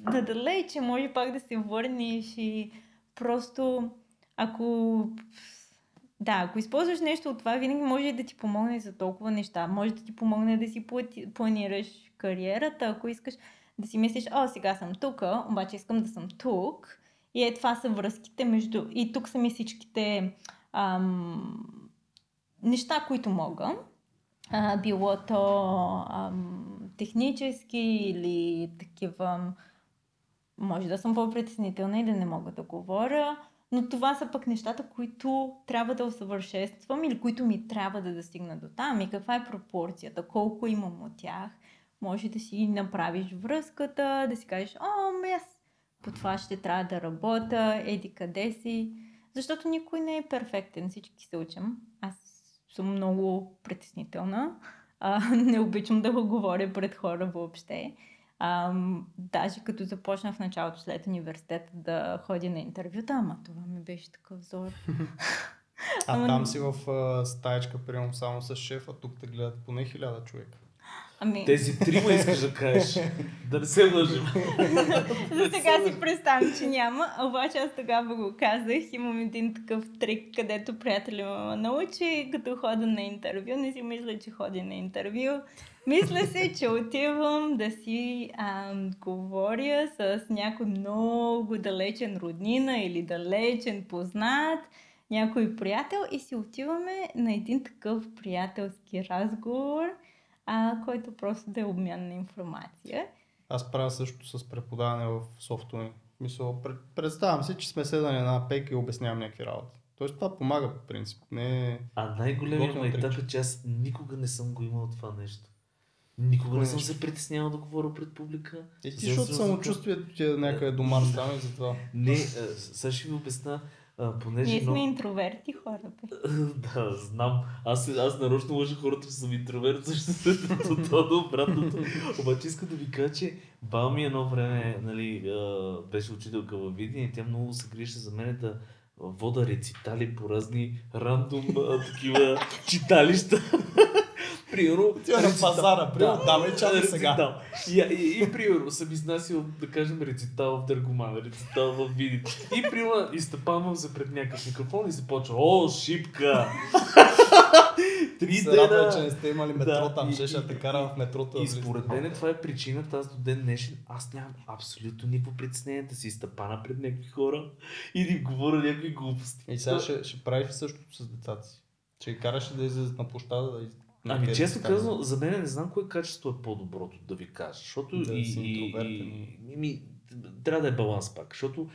надалече, може пак да се върнеш и просто ако да, ако използваш нещо от това, винаги може да ти помогне за толкова неща. Може да ти помогне да си планираш кариерата, ако искаш да си мислиш, о, сега съм тук, обаче искам да съм тук. И е това са връзките между... И тук са ми всичките ам, неща, които мога. А, било то ам, технически или такива... Може да съм по-притеснителна и да не мога да говоря, но това са пък нещата, които трябва да усъвършенствам или които ми трябва да достигна до там. И каква е пропорцията, колко имам от тях. Може да си направиш връзката, да си кажеш, о, ами аз по това ще трябва да работя, еди къде си. Защото никой не е перфектен, всички се учим. Аз съм много притеснителна. А, не обичам да го говоря пред хора въобще. А, даже като започнах в началото след университета да ходя на интервюта, ама това ми беше такъв зор. А Ама- там си в а, стаечка, приемам само с шефа, тук те гледат поне хиляда човека. Ами, Тези трима искаш да кажеш. Да не се лъжим. за сега си представям, че няма, обаче аз тогава го казах. Имам един такъв трик, където приятеля ме научи, като хода на интервю. Не си мисля, че ходи на интервю. Мисля се, че отивам да си а, говоря с някой много далечен роднина или далечен познат, някой приятел и си отиваме на един такъв приятелски разговор, а, който просто да е обмян на информация. Аз правя също с преподаване в софтуни. Мисъл, пред- представям си, че сме седнали на една пейка и обяснявам някакви работи. Тоест това помага по принцип. Не... А най-големият майтап е, че аз никога не съм го имал това нещо. Никога Кое не съм се притеснявал да говоря пред публика. И ти, За защото самочувствието ти е някъде домар стана и затова. Не, а, сега ще ви обясна, а, понеже... Ние сме много- интроверти хора. Бе. да, знам. Аз, аз нарочно лъжа хората, че съм интроверт, защото това е обратното. Обаче искам да ви кажа, че баба ми едно време нали, беше учителка във Видин и тя много се грижеше за мен да вода рецитали по разни рандом такива читалища. Примерно... Отива на рецитал- пазара, примерно, давай чака сега. И, и, и, примерно съм изнасил, да кажем, рецитал в Дъргоман, рецитал в Видин. И примерно изтъпанвам се пред някакъв микрофон и се почва, о, шипка! Три Се радва, че дена! не сте имали метро Да, там, ще ще те кара в метрото. да И влизате. според мен това е причината, аз до ден днешен, аз нямам абсолютно никакво притеснение да си изтъпана пред някакви хора и да им говоря някакви глупости. И сега ще, ще правиш същото с децата си. Ще ги караш да излезат на площада да. Ами да се казано, за мен не знам кое качество е по-доброто да ви кажа. Защото Да и, и, и, и, ми, трябва да е баланс пак. Защото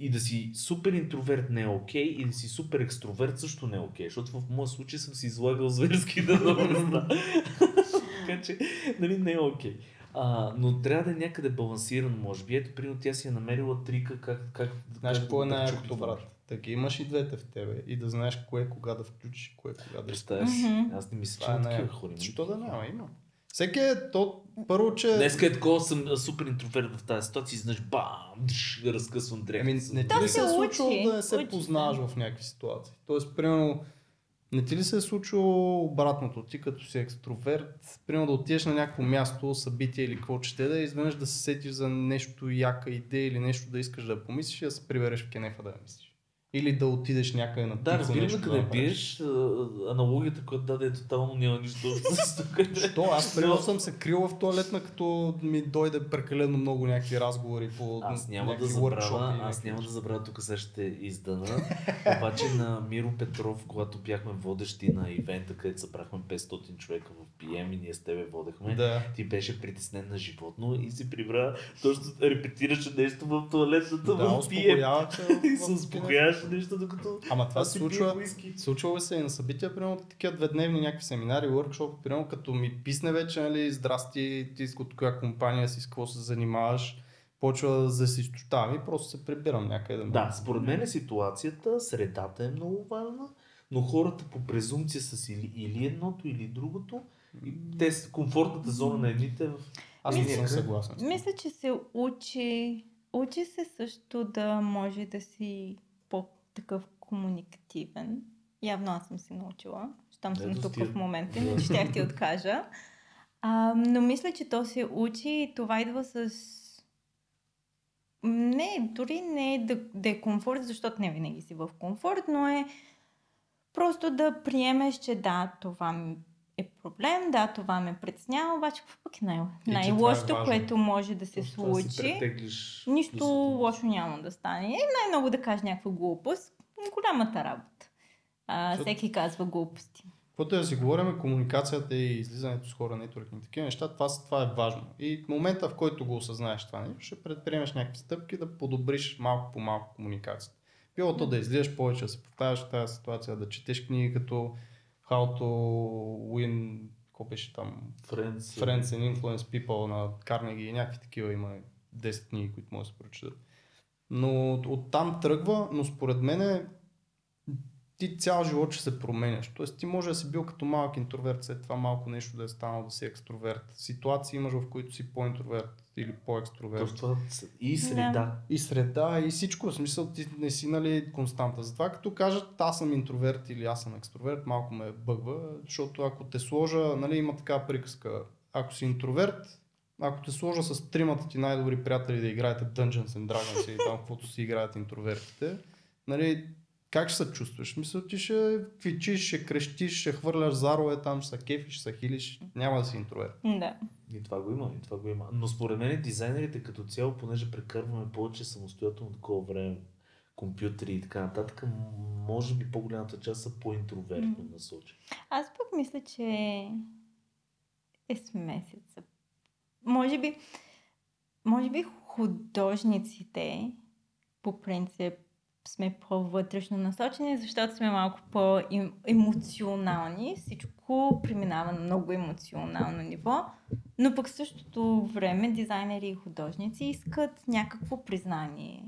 и да си супер интроверт не е окей, и да си супер екстроверт също не е окей. Защото в моя случай съм си излагал зверски много места. така че, нали, не е окей. А, но трябва да е някъде балансирано, може би. Ето, примерно, тя си е намерила трика как... как Знаеш как какво е да най-якото, брат? Да ги имаш и двете в тебе и да знаеш кое кога да включиш, кое кога да Представяш, аз не мисля, че Това е има такива хора. Има Защо да няма? Има. Всеки е то, първо, че... Днеска е такова, съм супер интроверт в тази ситуация, изнъж бам, дъш, разкъсвам дрехата. Си. не ти ли се е учи, случвало да не се учи познаваш в някакви ситуации? Тоест, примерно, не ти ли се е случило обратното? Ти като си екстроверт, примерно да отидеш на някакво място, събитие или какво ще да, е, изведнъж да се сетиш за нещо яка идея или нещо да искаш да помислиш и да се прибереш в кенефа да я мислиш. Или да отидеш някъде на Да, разбирам да къде биеш, аналогията, която даде е тотално няма нищо общо с тук. Що? Аз примерно съм се крил в туалетна, като ми дойде прекалено много някакви разговори по Аз няма да забравя, аз няма да забравя, тук сега ще издана. Обаче на Миро Петров, когато бяхме водещи на ивента, където събрахме 500 човека в PM и ние с тебе водехме, Да. ти беше притеснен на животно и си прибра, точно репетираше нещо в туалетната Да, в PM. И се успокояваше нещо, докато Ама това се случва, пия уиски. случва се и на събития, примерно такива дведневни някакви семинари, workshop, примерно като ми писне вече, нали, здрасти, ти от коя компания си, с какво се занимаваш, почва да се изтощавам и просто се прибирам някъде. Да, според мен ситуацията, средата е много важна, но хората по презумпция са си или, или едното, или другото. И Те, с- комфортната зона на едните е в... Аз не Мисля- съм съгласен. Мисля, че се учи, учи се също да може да си по-такъв комуникативен. Явно аз съм се научила, щом съм тук в момента, иначе щях ти откажа. А, но мисля, че то се учи и това идва с... Не, дори не е да, да е комфорт, защото не винаги си в комфорт, но е просто да приемеш, че да, това м- е проблем. Да, това ме притеснява, обаче какво пък е най- е най-лошото, важно. което може да се Просто случи. претеглиш Нищо плюсите. лошо няма да стане. И най-много да кажеш някаква глупост. Голямата работа. А, Защото- всеки казва глупости. Каквото е да си говорим, комуникацията и излизането с хора, нетворкинг, такива неща, това, това е важно. И в момента, в който го осъзнаеш това нещо, ще предприемеш някакви стъпки да подобриш малко по малко комуникацията. Било то да излизаш повече, да се повтаряш в тази ситуация, да четеш книги като How to Win, какво беше там, Friends. Friends and Influence People на Карнеги и някакви такива има 10 книги, които може да се прочитат. Но оттам тръгва, но според мен ти цял живот ще се променяш. Тоест ти може да си бил като малък интроверт, след това малко нещо да е станал да си екстроверт. Ситуации имаш, в които си по-интроверт или по-екстроверт. Точно това и среда. И среда, и всичко. В смисъл ти не си нали, константа. Затова като кажат аз съм интроверт или аз съм екстроверт, малко ме бъгва, защото ако те сложа, нали, има такава приказка, ако си интроверт, ако те сложа с тримата ти най-добри приятели да играете Dungeons and Dragons или там каквото си играят интровертите, нали, как ще се чувстваш? Мисля, ти ще квичиш, ще крещиш, ще хвърляш зарове там, ще се кефиш, ще се хилиш, няма да си интроверт. Да. И това го има, и това го има. Но според мен дизайнерите като цяло, понеже прекарваме повече самостоятелно такова време, компютри и така нататък, може би по-голямата част са по-интровертно Мгм. насочени. Аз пък мисля, че е смесеца. Може би, може би художниците по принцип сме по-вътрешно насочени, защото сме малко по-емоционални. Всичко преминава на много емоционално ниво. Но пък в същото време дизайнери и художници искат някакво признание.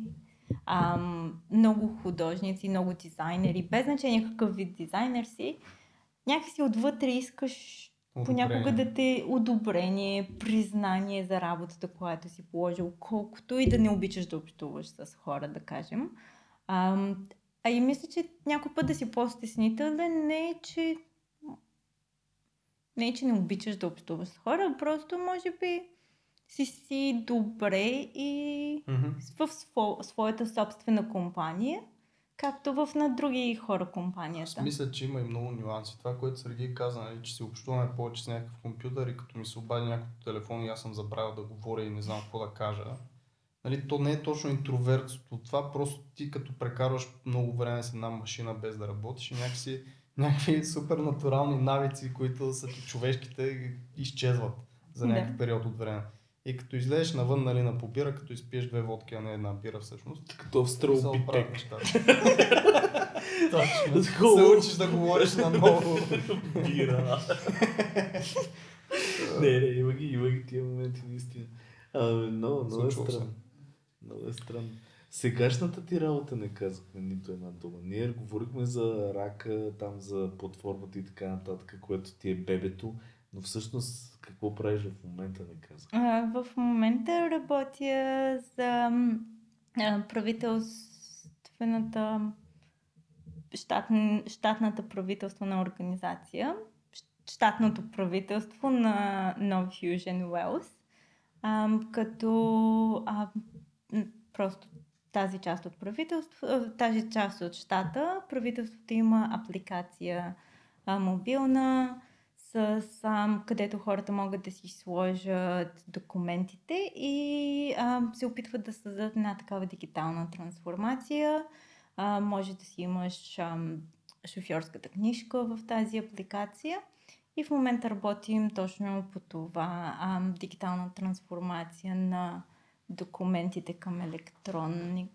Ам, много художници, много дизайнери, без значение какъв вид дизайнер си, някакси отвътре искаш понякога Одобрение. да те одобрение, признание за работата, която си положил, колкото и да не обичаш да общуваш с хора, да кажем. Ам, а и мисля, че някой път да си по-стеснителен не е, че не е, че не обичаш да общуваш с хора, просто може би си си добре и Мгм. в сво, своята собствена компания, както в на други хора Аз компанията. мисля, че има и много нюанси. Това, което Сергей каза, нали, че си общуваме повече с някакъв компютър и като ми се обади по телефон и аз съм забравил да говоря и не знам какво да кажа. Нали, то не е точно интровертство. Това просто ти като прекарваш много време с една машина без да работиш и някакси някакви супер натурални навици, които са ти човешките, изчезват за Да. някакъв период от време. И като излезеш навън нали, на побира, като изпиеш две водки, а не една бира всъщност, Като в се стрелби оправят тек. нещата. Точно. се учиш да говориш на ново. Бира. не, не, има ги, има ги тия моменти наистина. Абе, много, много е Случва се. странно. Много е странно. Сегашната ти работа не казахме нито една дума. Ние говорихме за рака, там за платформата и така нататък, което ти е бебето, но всъщност какво правиш в момента не казах. А, В момента работя за а, правителствената щатн, щатната правителствена организация, щатното правителство на No Fusion Wells, а, като а, просто тази част от правителство, а, тази част от щата, правителството има апликация а, мобилна, с, а, където хората могат да си сложат документите и а, се опитват да създадат една такава дигитална трансформация. А, може да си имаш а, шофьорската книжка в тази апликация. И в момента работим точно по това а, дигитална трансформация на документите към електронни,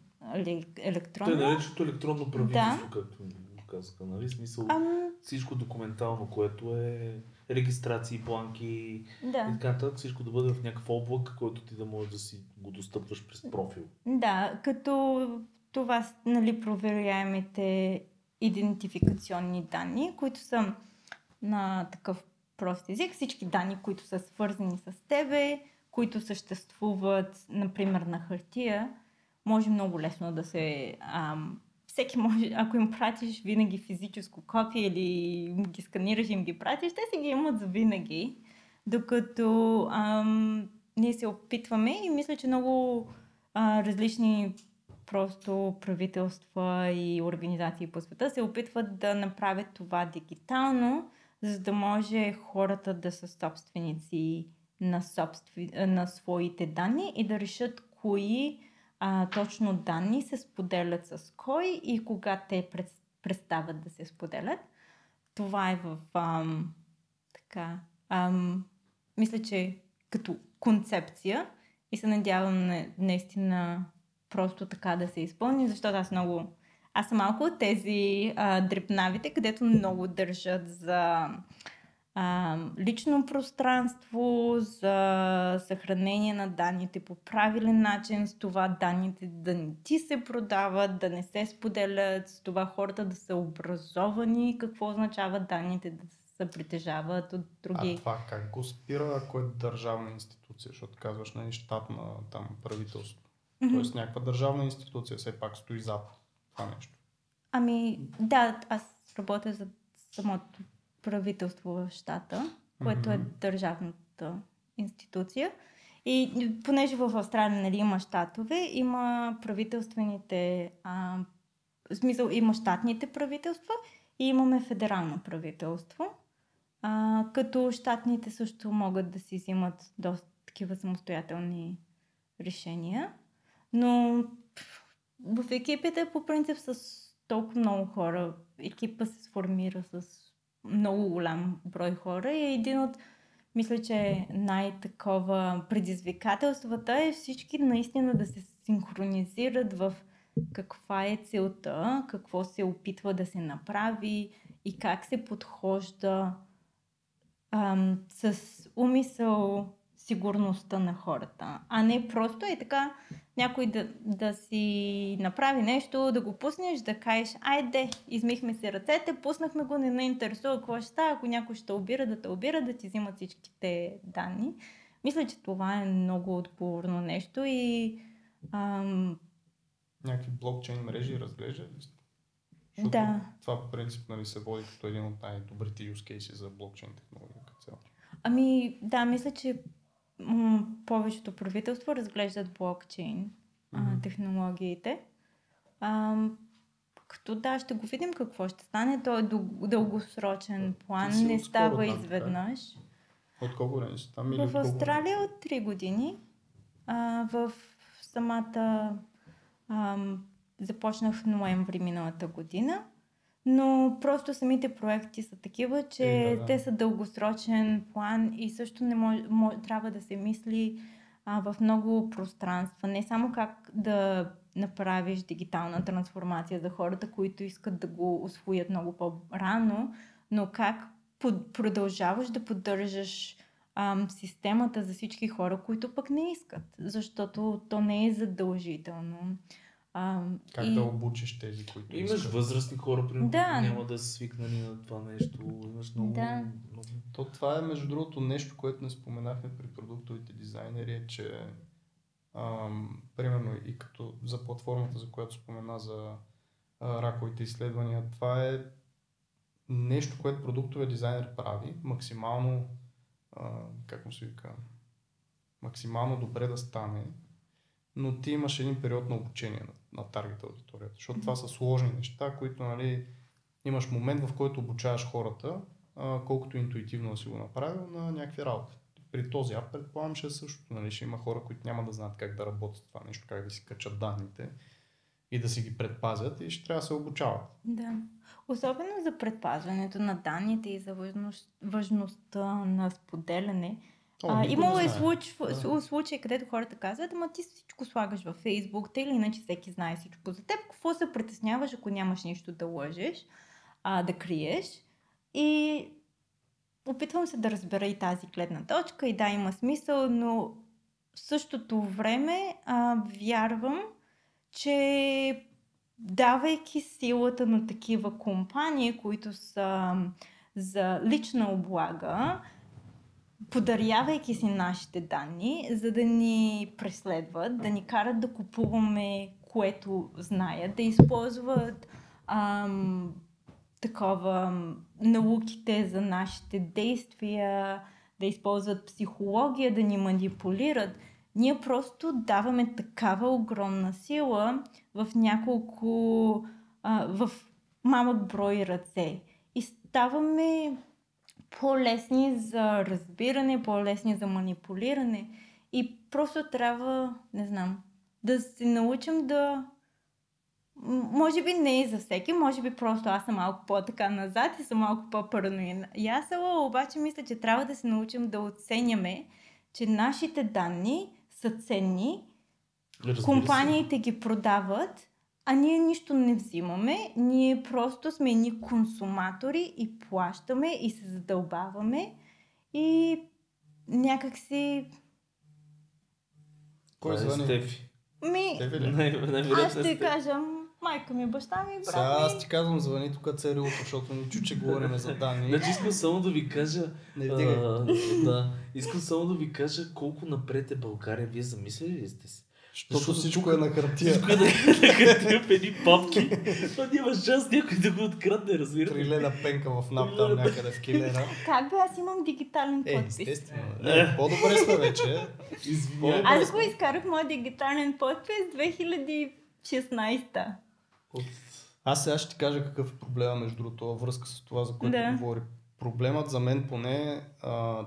електронно. нареченото електронно правителство, както го казаха, нали? Смисъл, Ам, всичко документално, което е регистрации, планки и да. така нататък, всичко да бъде в някакъв облак, който ти да можеш да си го достъпваш през профил. Да, като това нали, проверяемите идентификационни данни, които са на такъв прост език. Всички данни, които са свързани с тебе, които съществуват, например, на хартия, може много лесно да се... Ам, всеки може, ако им пратиш винаги физическо копие или ги сканираш и им ги пратиш, те си ги имат за винаги. Докато ам, ние се опитваме и мисля, че много а, различни просто правителства и организации по света се опитват да направят това дигитално, за да може хората да са собственици на, собствен... на своите данни и да решат кои а, точно данни се споделят с кой и кога те престават да се споделят. Това е в ам, така. Ам, мисля, че като концепция и се надявам на, наистина просто така да се изпълни, защото аз много... Аз съм малко от тези а, дрепнавите, където много държат за а, лично пространство, за съхранение на данните по правилен начин, с това данните да не ти се продават, да не се споделят, с това хората да са образовани, какво означава данните да се притежават от други. А това как го спира, ако е държавна институция, защото казваш на нали, щатна там правителство. Mm-hmm. Тоест някаква държавна институция все пак стои зад това нещо. Ами да, аз работя за самото правителство в щата, което mm-hmm. е държавната институция. И понеже в Австралия нали, има щатове, има правителствените, а, в смисъл има щатните правителства и имаме федерално правителство. А, като щатните също могат да си взимат доста такива самостоятелни решения. Но в екипите по принцип с толкова много хора, екипа се сформира с много голям брой хора и един от мисля, че най-такова предизвикателствата е всички наистина да се синхронизират в каква е целта, какво се опитва да се направи и как се подхожда ам, с умисъл сигурността на хората, а не просто е така някой да, да си направи нещо, да го пуснеш, да кажеш, айде, измихме си ръцете, пуснахме го, не ме интересува какво ще става, ако някой ще обира, да те обира, да ти взимат всичките данни. Мисля, че това е много отговорно нещо и... Ам... Някакви блокчейн мрежи разглежда ли сте? Да. Това по принцип нали, се води като един от най-добрите use cases за блокчейн технология като цяло. Ами да, мисля, че повечето правителства разглеждат блокчейн mm-hmm. а, технологиите. А, като да, ще го видим какво ще стане. То е дългосрочен план, не става там, изведнъж. От колко време си там? В Австралия от 3 години. А, в самата... А, започнах в ноември миналата година. Но просто самите проекти са такива, че е, да, да. те са дългосрочен план и също не мож, мож, трябва да се мисли а, в много пространства. Не само как да направиш дигитална трансформация за хората, които искат да го освоят много по-рано, но как под, продължаваш да поддържаш ам, системата за всички хора, които пък не искат, защото то не е задължително. А, как и... да обучиш тези, които Имаш искат? възрастни хора, примерно, да. няма да са свикнали на това нещо. Имаш много, да. много... То това е, между другото, нещо, което не споменахме при продуктовите дизайнери, е, че ам, примерно и като за платформата, за която спомена за а, раковите изследвания, това е нещо, което продуктовия дизайнер прави, максимално, а, как му се вика, максимално добре да стане, но ти имаш един период на обучение на, на таргет аудиторията, защото mm-hmm. това са сложни неща, които нали, имаш момент, в който обучаваш хората, а, колкото интуитивно да си го направил на някакви работи. При този ап предполагам, че е същото. Нали, ще има хора, които няма да знаят как да работят това нещо, как да си качат данните и да си ги предпазят и ще трябва да се обучават. Да. Особено за предпазването на данните и за важност, важността на споделяне а, имало е случай, да. случай, където хората казват, ама ти всичко слагаш във Фейсбук, тъй или иначе всеки знае всичко за теб. Какво се притесняваш, ако нямаш нищо да лъжеш, а, да криеш? И опитвам се да разбера и тази гледна точка и да, има смисъл, но в същото време а, вярвам, че давайки силата на такива компании, които са за лична облага, подарявайки си нашите данни, за да ни преследват, да ни карат да купуваме което знаят, да използват ам, такова науките за нашите действия, да използват психология, да ни манипулират. Ние просто даваме такава огромна сила в няколко, а, в малък брой ръце. И ставаме по-лесни за разбиране, по-лесни за манипулиране. И просто трябва, не знам, да се научим да... Може би не и за всеки, може би просто аз съм малко по-така назад и съм малко по-параноидна. Ясала, обаче мисля, че трябва да се научим да оценяме, че нашите данни са ценни, компаниите ги продават, а ние нищо не взимаме. Ние просто сме едни консуматори и плащаме и се задълбаваме и някакси... Кой звъни? Стефи. Ми, Стефи ли? аз ще кажа, майка ми, баща ми, брат Сега аз ти казвам, звъни тук царилото, защото ни чу, че говорим за данни. Значи искам само да ви кажа... Не а, да, искам само да ви кажа колко напред е България. Вие замислили ли сте си? Защото защото всичко тук- е на хартия. Всичко е да хартия в едни папки. Това няма шанс някой да го открадне, разбира. Трилена пенка в НАП там някъде в килера. Как бе, аз имам дигитален Е, подпис. естествено. Не, по-добре сме вече. Аз го изкарах моят дигитален подпис 2016. Аз сега ще ти кажа какъв е проблема между другото връзка с това, за което Да. говори. Проблемът за мен поне е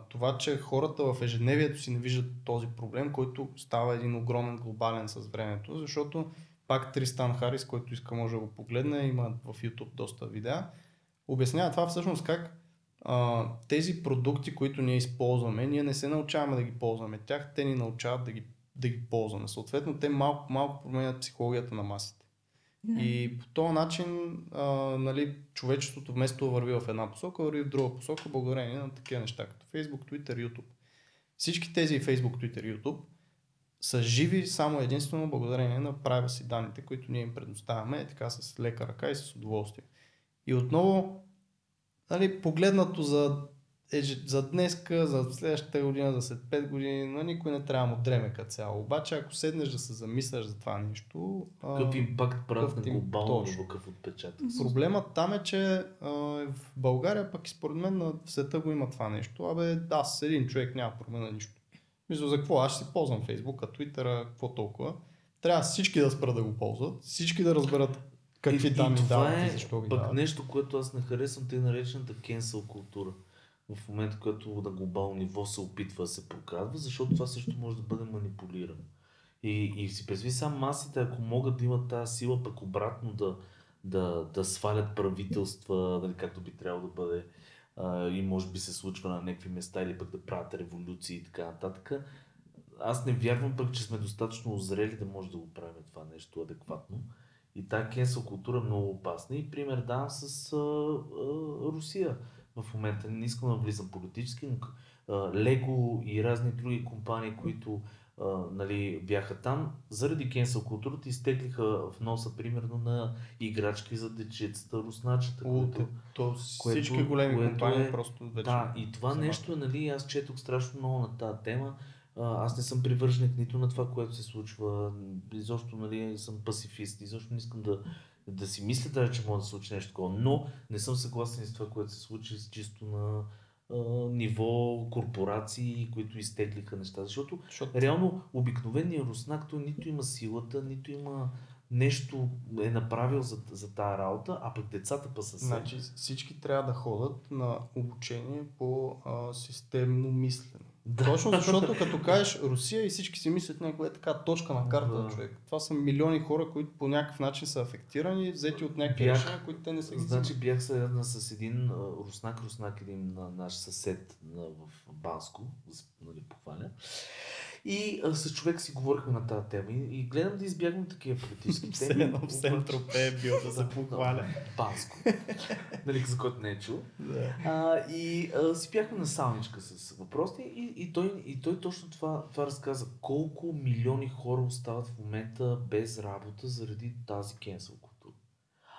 това, че хората в ежедневието си не виждат този проблем, който става един огромен глобален с времето, защото пак Тристан Харис, който иска може да го погледне, има в YouTube доста видеа, обяснява това всъщност как а, тези продукти, които ние използваме, ние не се научаваме да ги ползваме тях, те ни научават да ги, да ги ползваме. Съответно, те малко, малко променят психологията на масите. И по този начин а, нали, човечеството вместо да върви в една посока, върви в друга посока, благодарение на такива неща, като Facebook, Twitter, YouTube. Всички тези Facebook, Twitter, YouTube са живи само единствено благодарение на privacy данните, които ние им предоставяме, е така с лека ръка и с удоволствие. И отново, нали, погледнато за, еж- за днеска, за следващата година, за след 5 години, но никой не трябва да му дреме като цяло. Обаче, ако седнеш да се замисляш за това нещо, Какъв импакт правят на глобално какъв отпечатък? Проблемът там е, че а, в България, пък и според мен на в света го има това нещо. Абе, аз един човек няма променя нищо. Мисля, за какво? Аз ще си ползвам Фейсбука, Твитъра, какво толкова. Трябва всички да спрат да го ползват, всички да разберат какви и, данни и това дават е и защо ги пък дават. нещо, което аз не харесвам, тъй наречената cancel култура. В момента, който на глобално ниво се опитва да се прокрадва, защото това също може да бъде манипулирано. И, и си представи сам масите, ако могат да имат тази сила, пък обратно да, да, да свалят правителства, нали, както би трябвало да бъде, а, и може би се случва на някакви места, или пък да правят революции и така нататък. Аз не вярвам пък, че сме достатъчно озрели да може да го правим това нещо адекватно. И тази кенсел култура е много опасна. И пример давам с а, а, Русия в момента. Не искам да влизам политически, но Лего и разни други компании, които а, нали, бяха там, заради кенсел културата изтеглиха в носа, примерно, на играчки за дечицата, русначета, които... то което- всички големи което компании е- просто вече. Да, и това са нещо, нали, аз четох страшно много на тази тема. Аз не съм привърженик нито на това, което се случва. Изобщо, нали, съм пасифист. Изобщо не искам да, да си мисля даже, че може да се случи нещо такова. Но не съм съгласен с това, което се случи с чисто на а, ниво корпорации, които изтеглиха неща. Защото Защото реално обикновеният руснак, той нито има силата, нито има нещо е направил за, за тази работа, а пък децата па са. Значи всички трябва да ходят на обучение по а, системно мислене. Да. Точно защото като кажеш Русия и всички си мислят някаква е така точка на карта Да. човек. Това са милиони хора, които по някакъв начин са афектирани, взети от някакви Бях- решения, които те не са ги Значи бях седна с един руснак, руснак един на, наш съсед на, в Банско, нали, похваля. И а, с човек си говорихме на тази тема и, и гледам да избягвам такива политически Все теми. едно в Сентропе е бил да се похваля. Банско. нали, за който не е чул. Да. А, и а, си бяхме на салничка с въпросите и, и, той, и той точно това, това разказа. Колко милиони хора остават в момента без работа заради тази кенсел култура.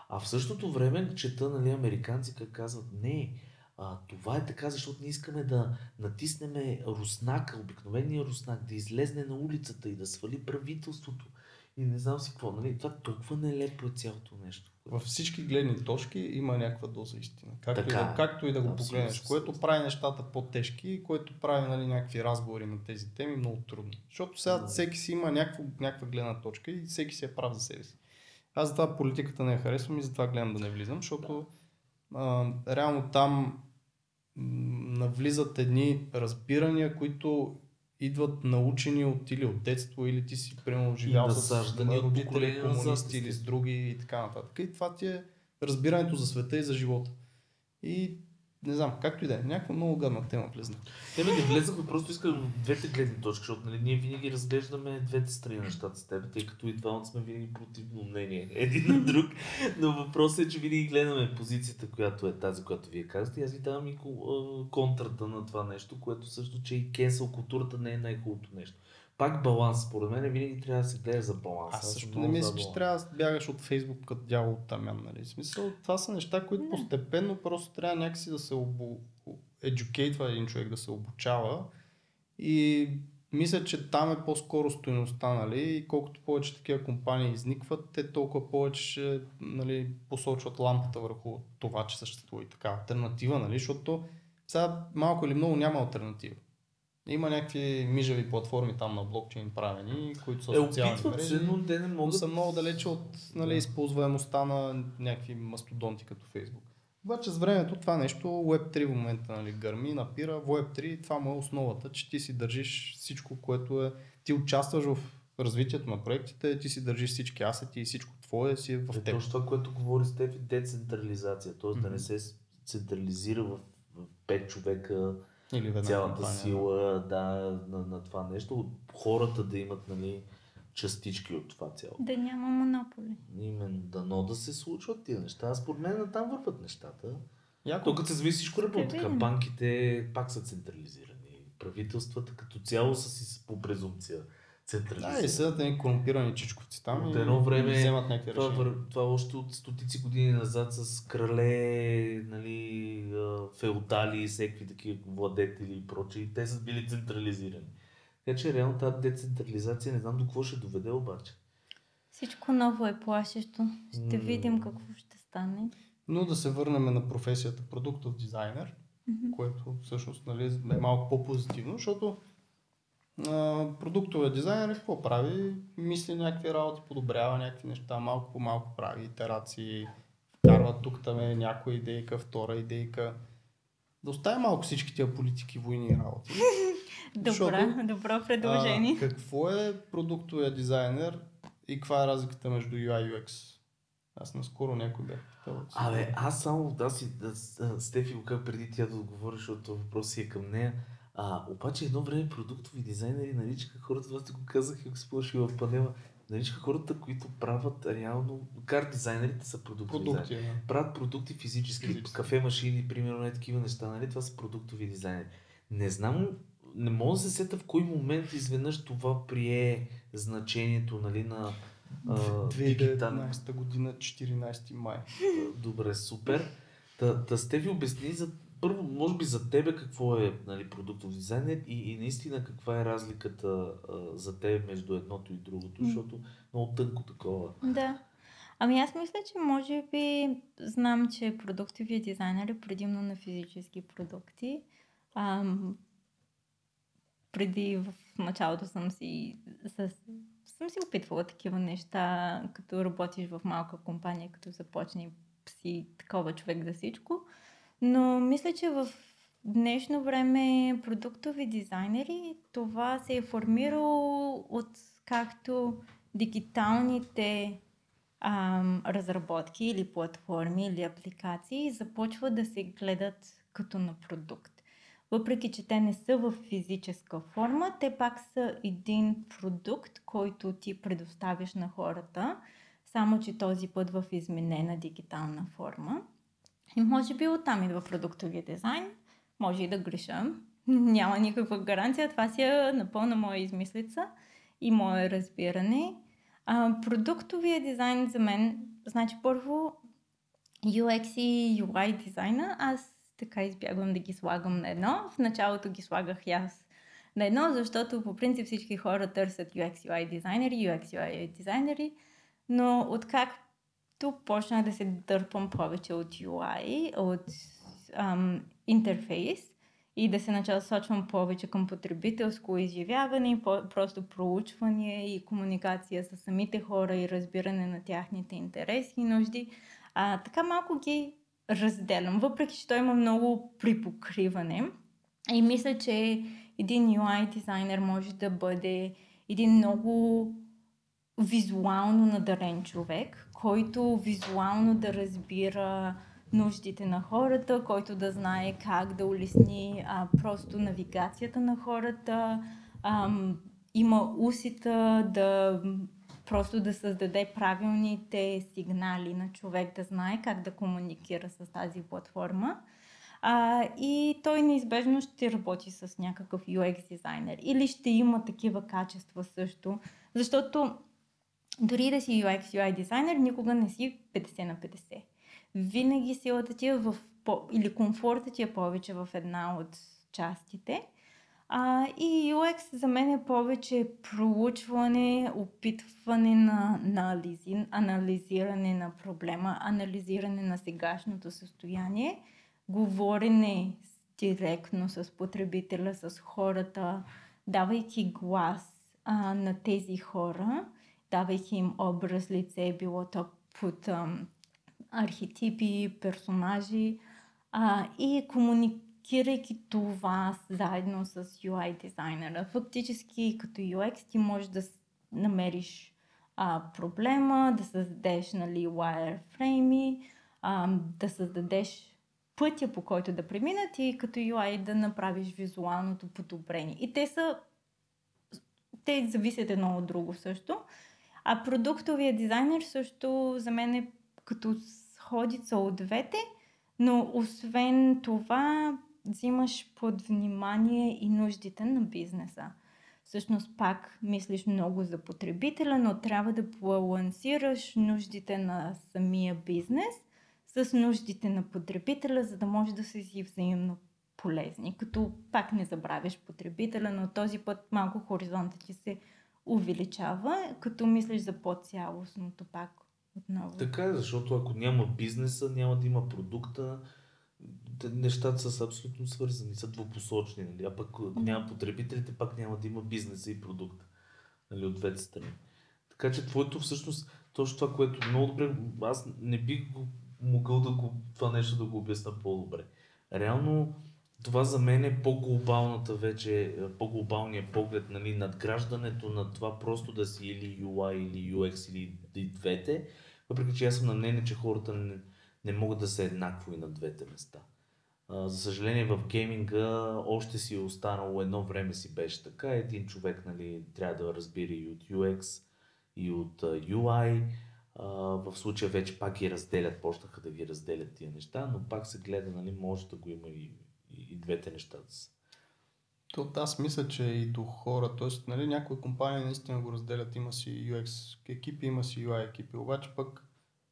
А в същото време чета нали, американци как казват, не, а, това е така, защото не искаме да натиснем руснака, обикновения руснак, да излезне на улицата и да свали правителството. И не знам си какво. Нали? Това толкова нелепо е цялото нещо. Във всички гледни точки има някаква доза истина. Както, Така и, е. да, както и да го погледнеш, което прави нещата по-тежки и което прави нали, някакви разговори на тези теми много трудно. Защото сега Да. всеки си има някакво, някаква гледна точка и всеки си е прав за себе си. Аз затова политиката не я харесвам и затова гледам да не влизам, защото а, реално там навлизат едни разбирания, които идват научени от или от детство, или ти си примерно живял с родители комунисти или с други и така нататък. И това ти е разбирането за света и за живота. И не знам, както и да е, някаква много гадна тема влезна. Бе, не влезахме, просто искам двете гледни точки, защото нали, ние винаги разглеждаме двете страни на нещата с теб, тъй като и двамата сме винаги противно мнение един на друг. Но въпросът е, че винаги гледаме позицията, която е тази, която вие казвате. И аз ви давам и контрата на това нещо, което също, че и кенсел културата не е най-хубавото нещо пак баланс. Според мен винаги трябва да се гледа за баланс. Аз също не мисля, че трябва да бягаш от Фейсбук като дявол от тамян. Нали? Смисъл, това са неща, които не. постепенно просто трябва някакси да се обу... educate един човек, да се обучава. И мисля, че там е по-скоро стоеността, нали? И колкото повече такива компании изникват, те толкова повече нали, посочват лампата върху това, че съществува и така альтернатива, нали? Защото сега малко или много няма альтернатива. Има някакви мижави платформи там на блокчейн правени, които са е, социални мрежи, се, но те не могат... са много далече от нали, използваемостта на някакви мастодонти като Facebook. Обаче с времето това нещо, Web3 в момента нали, гърми, напира, в Web3 това му е основата, че ти си държиш всичко, което е... Ти участваш в развитието на проектите, ти си държиш всички асети и всичко твое си е в е, теб. Точно това, което говори с теб е децентрализация, т.е. Mm-hmm. да не се централизира в, в 5 човека, или цялата компания, сила да, на, на това нещо, хората да имат нали, частички от това цяло. Да няма монополи. Именно, дано да се случват тия неща. Според мен там върват нещата. Яко. Тук се зависи всичко работи. Така, банките пак са централизирани. Правителствата като цяло са си по презумпция централизирани. Да, и седат ни корумпирани чичковци там от едно време, вземат някакви това, решения. това още от стотици години назад с крале, нали, феодали, всеки такива владетели и прочие, те са били централизирани. Така че реално тази децентрализация не знам до какво ще доведе обаче. Всичко ново е плашещо. Ще mm. видим какво ще стане. Но да се върнем на професията продуктов дизайнер, mm-hmm. което всъщност нали, е малко по-позитивно, защото продуктовия дизайнер какво прави? Мисли някакви работи, подобрява някакви неща, малко по малко прави итерации, вкарва тук там е някоя идейка, втора идейка. Да оставя малко всички тия политики, войни и работи. Добре, Защото, добро предложение. А, какво е продуктовия дизайнер и каква е разликата между UI и UX? Аз наскоро някой бях питал. Абе, аз само да си, да, Стефи го преди тя да отговориш, защото въпрос си е към нея. А, обаче едно време продуктови дизайнери наричаха хората, това сте го казах и го спорши в панела, наричаха хората, които правят реално, кар дизайнерите са продуктови продукти, дизайнери. Да. Правят продукти физически, физически, кафе машини, примерно, не такива неща, нали? Това са продуктови дизайнери. Не знам, не мога да се сета в кой момент изведнъж това прие значението, нали, на 2019 година, 14 май. Добре, супер. Да, да сте ви обясни за първо, може би за тебе какво е нали, продуктов дизайнер и, и наистина каква е разликата а, за теб между едното и другото, защото много тънко такова. Да. Ами аз мисля, че може би знам, че продуктовия дизайнер е предимно на физически продукти. Ам, преди в началото съм си, с, съм си опитвала такива неща, като работиш в малка компания, като започне си такова човек за всичко. Но мисля, че в днешно време продуктови дизайнери това се е формирало от както дигиталните ам, разработки или платформи или апликации започват да се гледат като на продукт. Въпреки, че те не са в физическа форма, те пак са един продукт, който ти предоставяш на хората, само че този път в изменена дигитална форма. И може би оттам идва продуктовия дизайн. Може и да греша. Няма никаква гаранция. Това си е напълно моя измислица и мое разбиране. А, продуктовия дизайн за мен, значи първо UX и UI дизайна, аз така избягвам да ги слагам на едно. В началото ги слагах и аз на едно, защото по принцип всички хора търсят UX UI дизайнери, UX UI дизайнери, но откак тук почна да се дърпам повече от UI, от ам, интерфейс и да се насочвам повече към потребителско изживяване, по- просто проучване и комуникация с самите хора и разбиране на тяхните интереси и нужди. А, така малко ги разделям, въпреки че той има много припокриване. И мисля, че един UI дизайнер може да бъде един много визуално надарен човек, който визуално да разбира нуждите на хората, който да знае как да улесни а, просто навигацията на хората, а, има усита да просто да създаде правилните сигнали на човек да знае как да комуникира с тази платформа. А, и той неизбежно ще работи с някакъв UX дизайнер. Или ще има такива качества също. Защото дори да си UX, UI дизайнер, никога не си 50 на 50. Винаги силата ти е в, по, или комфорта ти е повече в една от частите. А, и UX за мен е повече проучване, опитване на, на анализи, анализиране на проблема, анализиране на сегашното състояние, говорене директно с потребителя, с хората, давайки глас а, на тези хора, давайки им образ лице, било то под ам, архетипи, персонажи а, и комуникирайки това заедно с UI дизайнера. Фактически като UX ти можеш да намериш а, проблема, да създадеш нали, wireframe, да създадеш пътя по който да преминат и като UI да направиш визуалното подобрение. И те са те зависят едно от друго също. А продуктовия дизайнер също за мен е като сходица от двете, но освен това взимаш под внимание и нуждите на бизнеса. Всъщност пак мислиш много за потребителя, но трябва да балансираш нуждите на самия бизнес с нуждите на потребителя, за да може да се си взаимно полезни. Като пак не забравяш потребителя, но този път малко хоризонта ти се увеличава, като мислиш за по-цялостното пак отново. Така е, защото ако няма бизнеса, няма да има продукта, нещата са абсолютно свързани, са двупосочни, нали? а пък ако няма потребителите, пак няма да има бизнеса и продукта нали? от двете страни. Така че твоето всъщност, точно това, което много добре, аз не бих го могъл да го, това нещо да го обясна по-добре. Реално, това за мен е по-глобалната вече, по-глобалния поглед, нали, надграждането на това просто да си или UI или UX или и двете, въпреки че аз съм на мнение, че хората не, не могат да са еднакво и на двете места. А, за съжаление в гейминга още си е останало едно време си беше така. Един човек нали, трябва да разбира и от UX, и от UI. Uh, в случая вече пак ги разделят, почнаха да ги разделят тия неща, но пак се гледа, нали, може да го има и и, двете неща да са. То аз мисля, че и до хора, т.е. Нали, някои компании наистина го разделят, има си UX екипи, има си UI екипи, обаче пък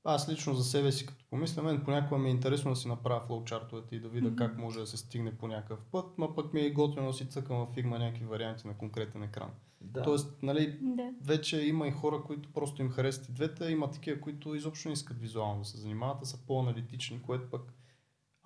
аз лично за себе си, като помисля, мен понякога ми е интересно да си направя флоучартовете и да видя mm-hmm. как може да се стигне по някакъв път, но пък ми е готино да си цъкам в Figma някакви варианти на конкретен екран. Да. Тоест, нали, да. вече има и хора, които просто им харесват и двете, има такива, които изобщо не искат визуално да се занимават, а са по-аналитични, което пък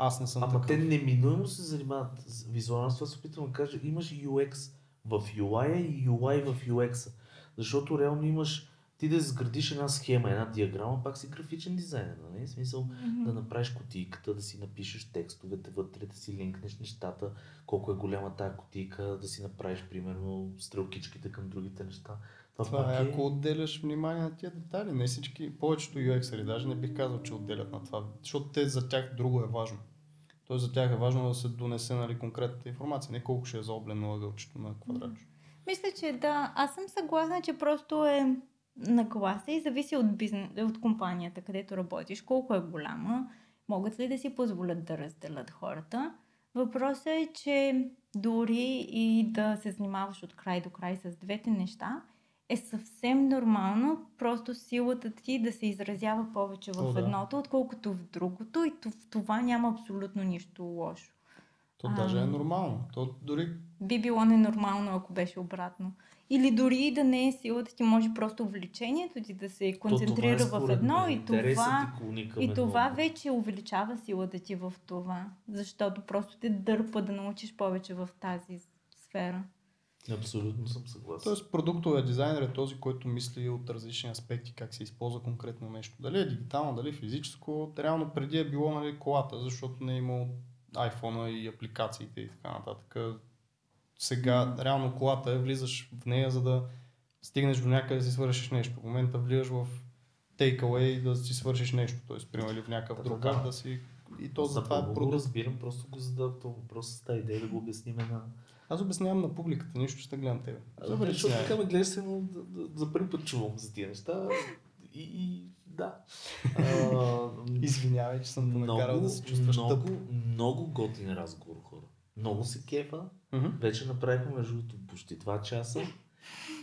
аз не съм Ама такъв. те неминуемо се занимават с визуално. Това се опитвам да кажа. Имаш UX в UI и UI в UX. Защото реално имаш ти да изградиш една схема, една диаграма, пак си графичен дизайнер, нали? Смисъл mm-hmm. да направиш кутийката, да си напишеш текстовете вътре, да си линкнеш нещата, колко е голяма тая кутийка, да си направиш примерно стрелкичките към другите неща. Това, това е, ако отделяш внимание на тия детайли. Не всички, повечето UX-ери, даже не бих казал, че отделят на това, защото те за тях друго е важно. Тоест за тях е важно да се донесе нали, конкретната информация, не колко ще е заоблено ъгълчето на квадратче. Мисля, че да. Аз съм съгласна, че просто е на класа и зависи от, бизнес, от компанията, където работиш, колко е голяма, могат ли да си позволят да разделят хората. Въпросът е, че дори и да се занимаваш от край до край с двете неща, е съвсем нормално просто силата ти да се изразява повече в О, да. едното, отколкото в другото и в това няма абсолютно нищо лошо. То а, даже е нормално. То дори... Би било ненормално, ако беше обратно. Или дори да не е силата ти, може просто влечението ти да се концентрира То, е в едно и това, и това вече увеличава силата ти в това. Защото просто те дърпа да научиш повече в тази сфера. Абсолютно съм съгласен. Тоест продуктовия дизайнер е този, който мисли от различни аспекти как се използва конкретно нещо. Дали е дигитално, дали е физическо. Реално преди е било нали, колата, защото не е имало iPhone и апликациите и така нататък. Сега реално колата е, влизаш в нея, за да стигнеш до някъде да си свършиш нещо. В момента влизаш в takeaway да си свършиш нещо, т.е. примерно или в някакъв друг да си и то за това е продукт. разбирам, просто го задавам този въпрос с тази идея да го обясним на... Аз обяснявам на публиката, нищо ще гледам тебе. Добре, защото така ме гледаш но за първи път чувам за тия неща. И, и да. А, Извинявай, че съм те накарал да се чувстваш много, тъп. много готин разговор, хора. Много се кефа. Вече направихме между другото почти 2 часа.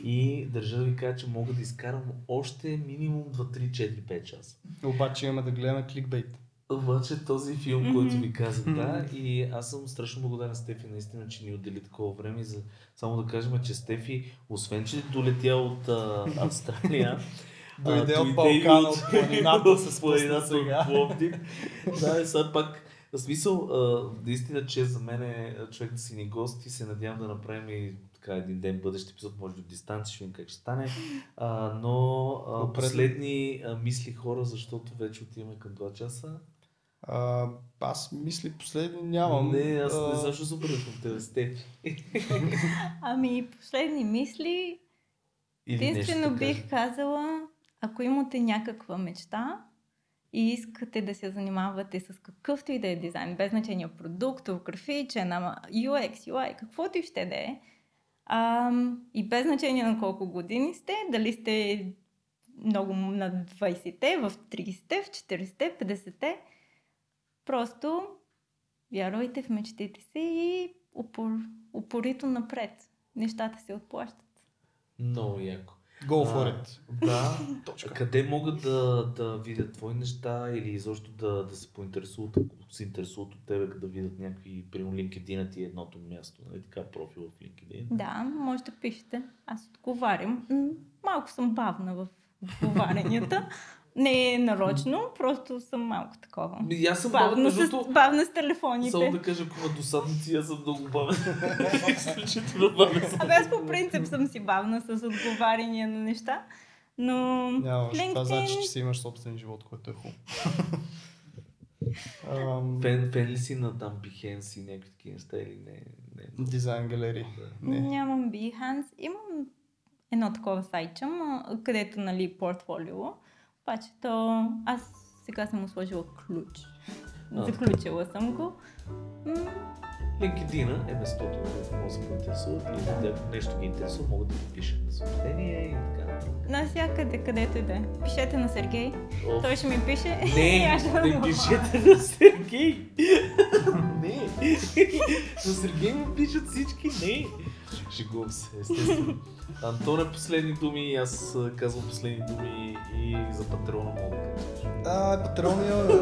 И държа да ви кажа, че мога да изкарам още минимум 2, 3, 4, 5 часа. Обаче имаме да гледаме кликбейт. Обаче този филм, Мгм. който ви казах, да, и аз съм страшно благодарен на Стефи, наистина, че ни отдели такова време. За... Само да кажем, че Стефи, освен че долетя от а, Австралия, Дойде от Балкана, от планината, спусна планината сега. от Пловдив. да, и сега пак в смисъл, наистина, че за мен е човек да си ни гост и се надявам да направим и така един ден бъдещ епизод, може би от дистанция, ще видим как ще стане. А, но а, последни а, мисли хора, защото вече отиваме към 2 часа. А, аз мисли последни нямам. Не, аз А, не защо се обърнах към тебе, Стефи. Ами, последни мисли. Или Единствено бих казала, ако имате някаква мечта и искате да се занимавате с какъвто и да е дизайн, без значение продукт, графичен, ама UX, UI, каквото и ще да е, ам, и без значение на колко години сте, дали сте много на 20-те, в 30-те, в 40-те, 50-те, просто вярвайте в мечтите си и упор, упорито напред. Нещата се отплащат. Много яко. Go А, for it. Да. Точка. Къде могат да, да видят твои неща или изобщо да, да се поинтересуват, ако се интересуват от тебе, да видят някакви, примерно LinkedIn ти е едното място, нали така профил в LinkedIn. Да, може да пишете. Аз отговарям. Малко съм бавна в отговарянията. Не е нарочно, просто съм малко такова. Ми, аз съм Бавна между с, бавна с само телефоните. да кажа, ако има досадници, аз съм много бавен. Изключително бавен съм. Абе, аз по принцип съм си бавна с отговаряния на неща. Но Нямаш. Това LinkedIn... значи, че си имаш собствен живот, който е хубаво. Ам, Фен, фен ли си на там Behance и някакви такива неща или не? не. Дизайн галерии. Не. Нямам Behance. Имам едно такова сайтче, където, нали, портфолио. Обаче то... Аз сега съм му сложила ключ. А. Заключила съм го. М, LinkedIn е местото, където може да се поинтересуват или ако нещо ги интересува, могат да ви пишат на съобщение и така нататък. Навсякъде, където и да е. Пишете на Сергей. Оф. Той ще ми пише. и Не, не му пишете на Сергей. не. На Сергей му пишат всички. Не. Шегувам се, естествено. Антоне, последни думи, аз а, казвам последни думи и за патрона мога да кажа. А, Патрон имаме.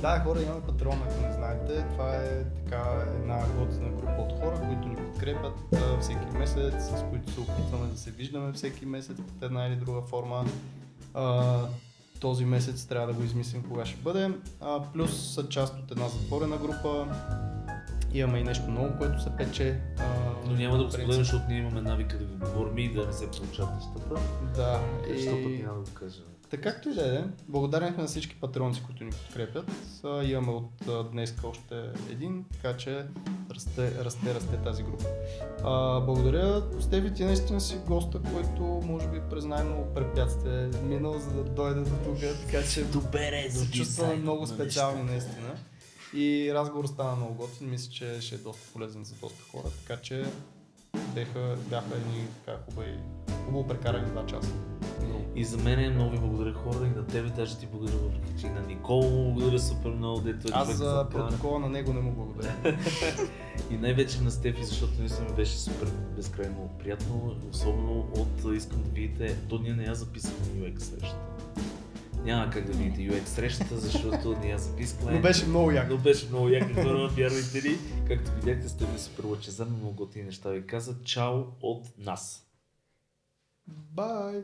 да, хора, имаме Патрон, ако не знаете. Това е така една готина група от хора, които ни подкрепят всеки месец, с които се опитваме да се виждаме всеки месец под една или друга форма. А, този месец трябва да го измислим кога ще бъде. А, плюс са част от една затворена група. Имаме и нещо ново, което се пече. А, Но няма да го споделям, защото ние имаме навика да го говорим и да не се получават нещата. Да. Защо пък И... няма да го кажа? Така както и да е, благодарен сме на всички патронци, които ни подкрепят. А, имаме от а, днес още един, така че расте, расте, расте тази група. А, благодаря, Стеви, ти наистина си госта, който може би през най-много препятствие е минал, за да дойде до тук, така че Добре, се чувстваме много специални наистина. И разговор стана много готин, мисля, че ще е доста полезен за доста хора, така че бяха, бяха едни така хубави, хубаво прекарани два часа. Много. И за мен е много ви благодаря хора и на тебе даже ти благодаря въпреки че на Никол му благодаря супер много, дето е Аз за протокола на него не му благодаря. И най-вече на Стефи, защото наистина ми беше супер безкрайно приятно, особено от искам да видите, то ние не я записахме UX срещата. Няма как да видите UX срещата, защото я записахме. Но беше много яко. Но беше много яка хора, вярвайте ли. Както видяхте, сте ми супер лъчезарно, много готини неща ви каза. Чао от нас! Бай!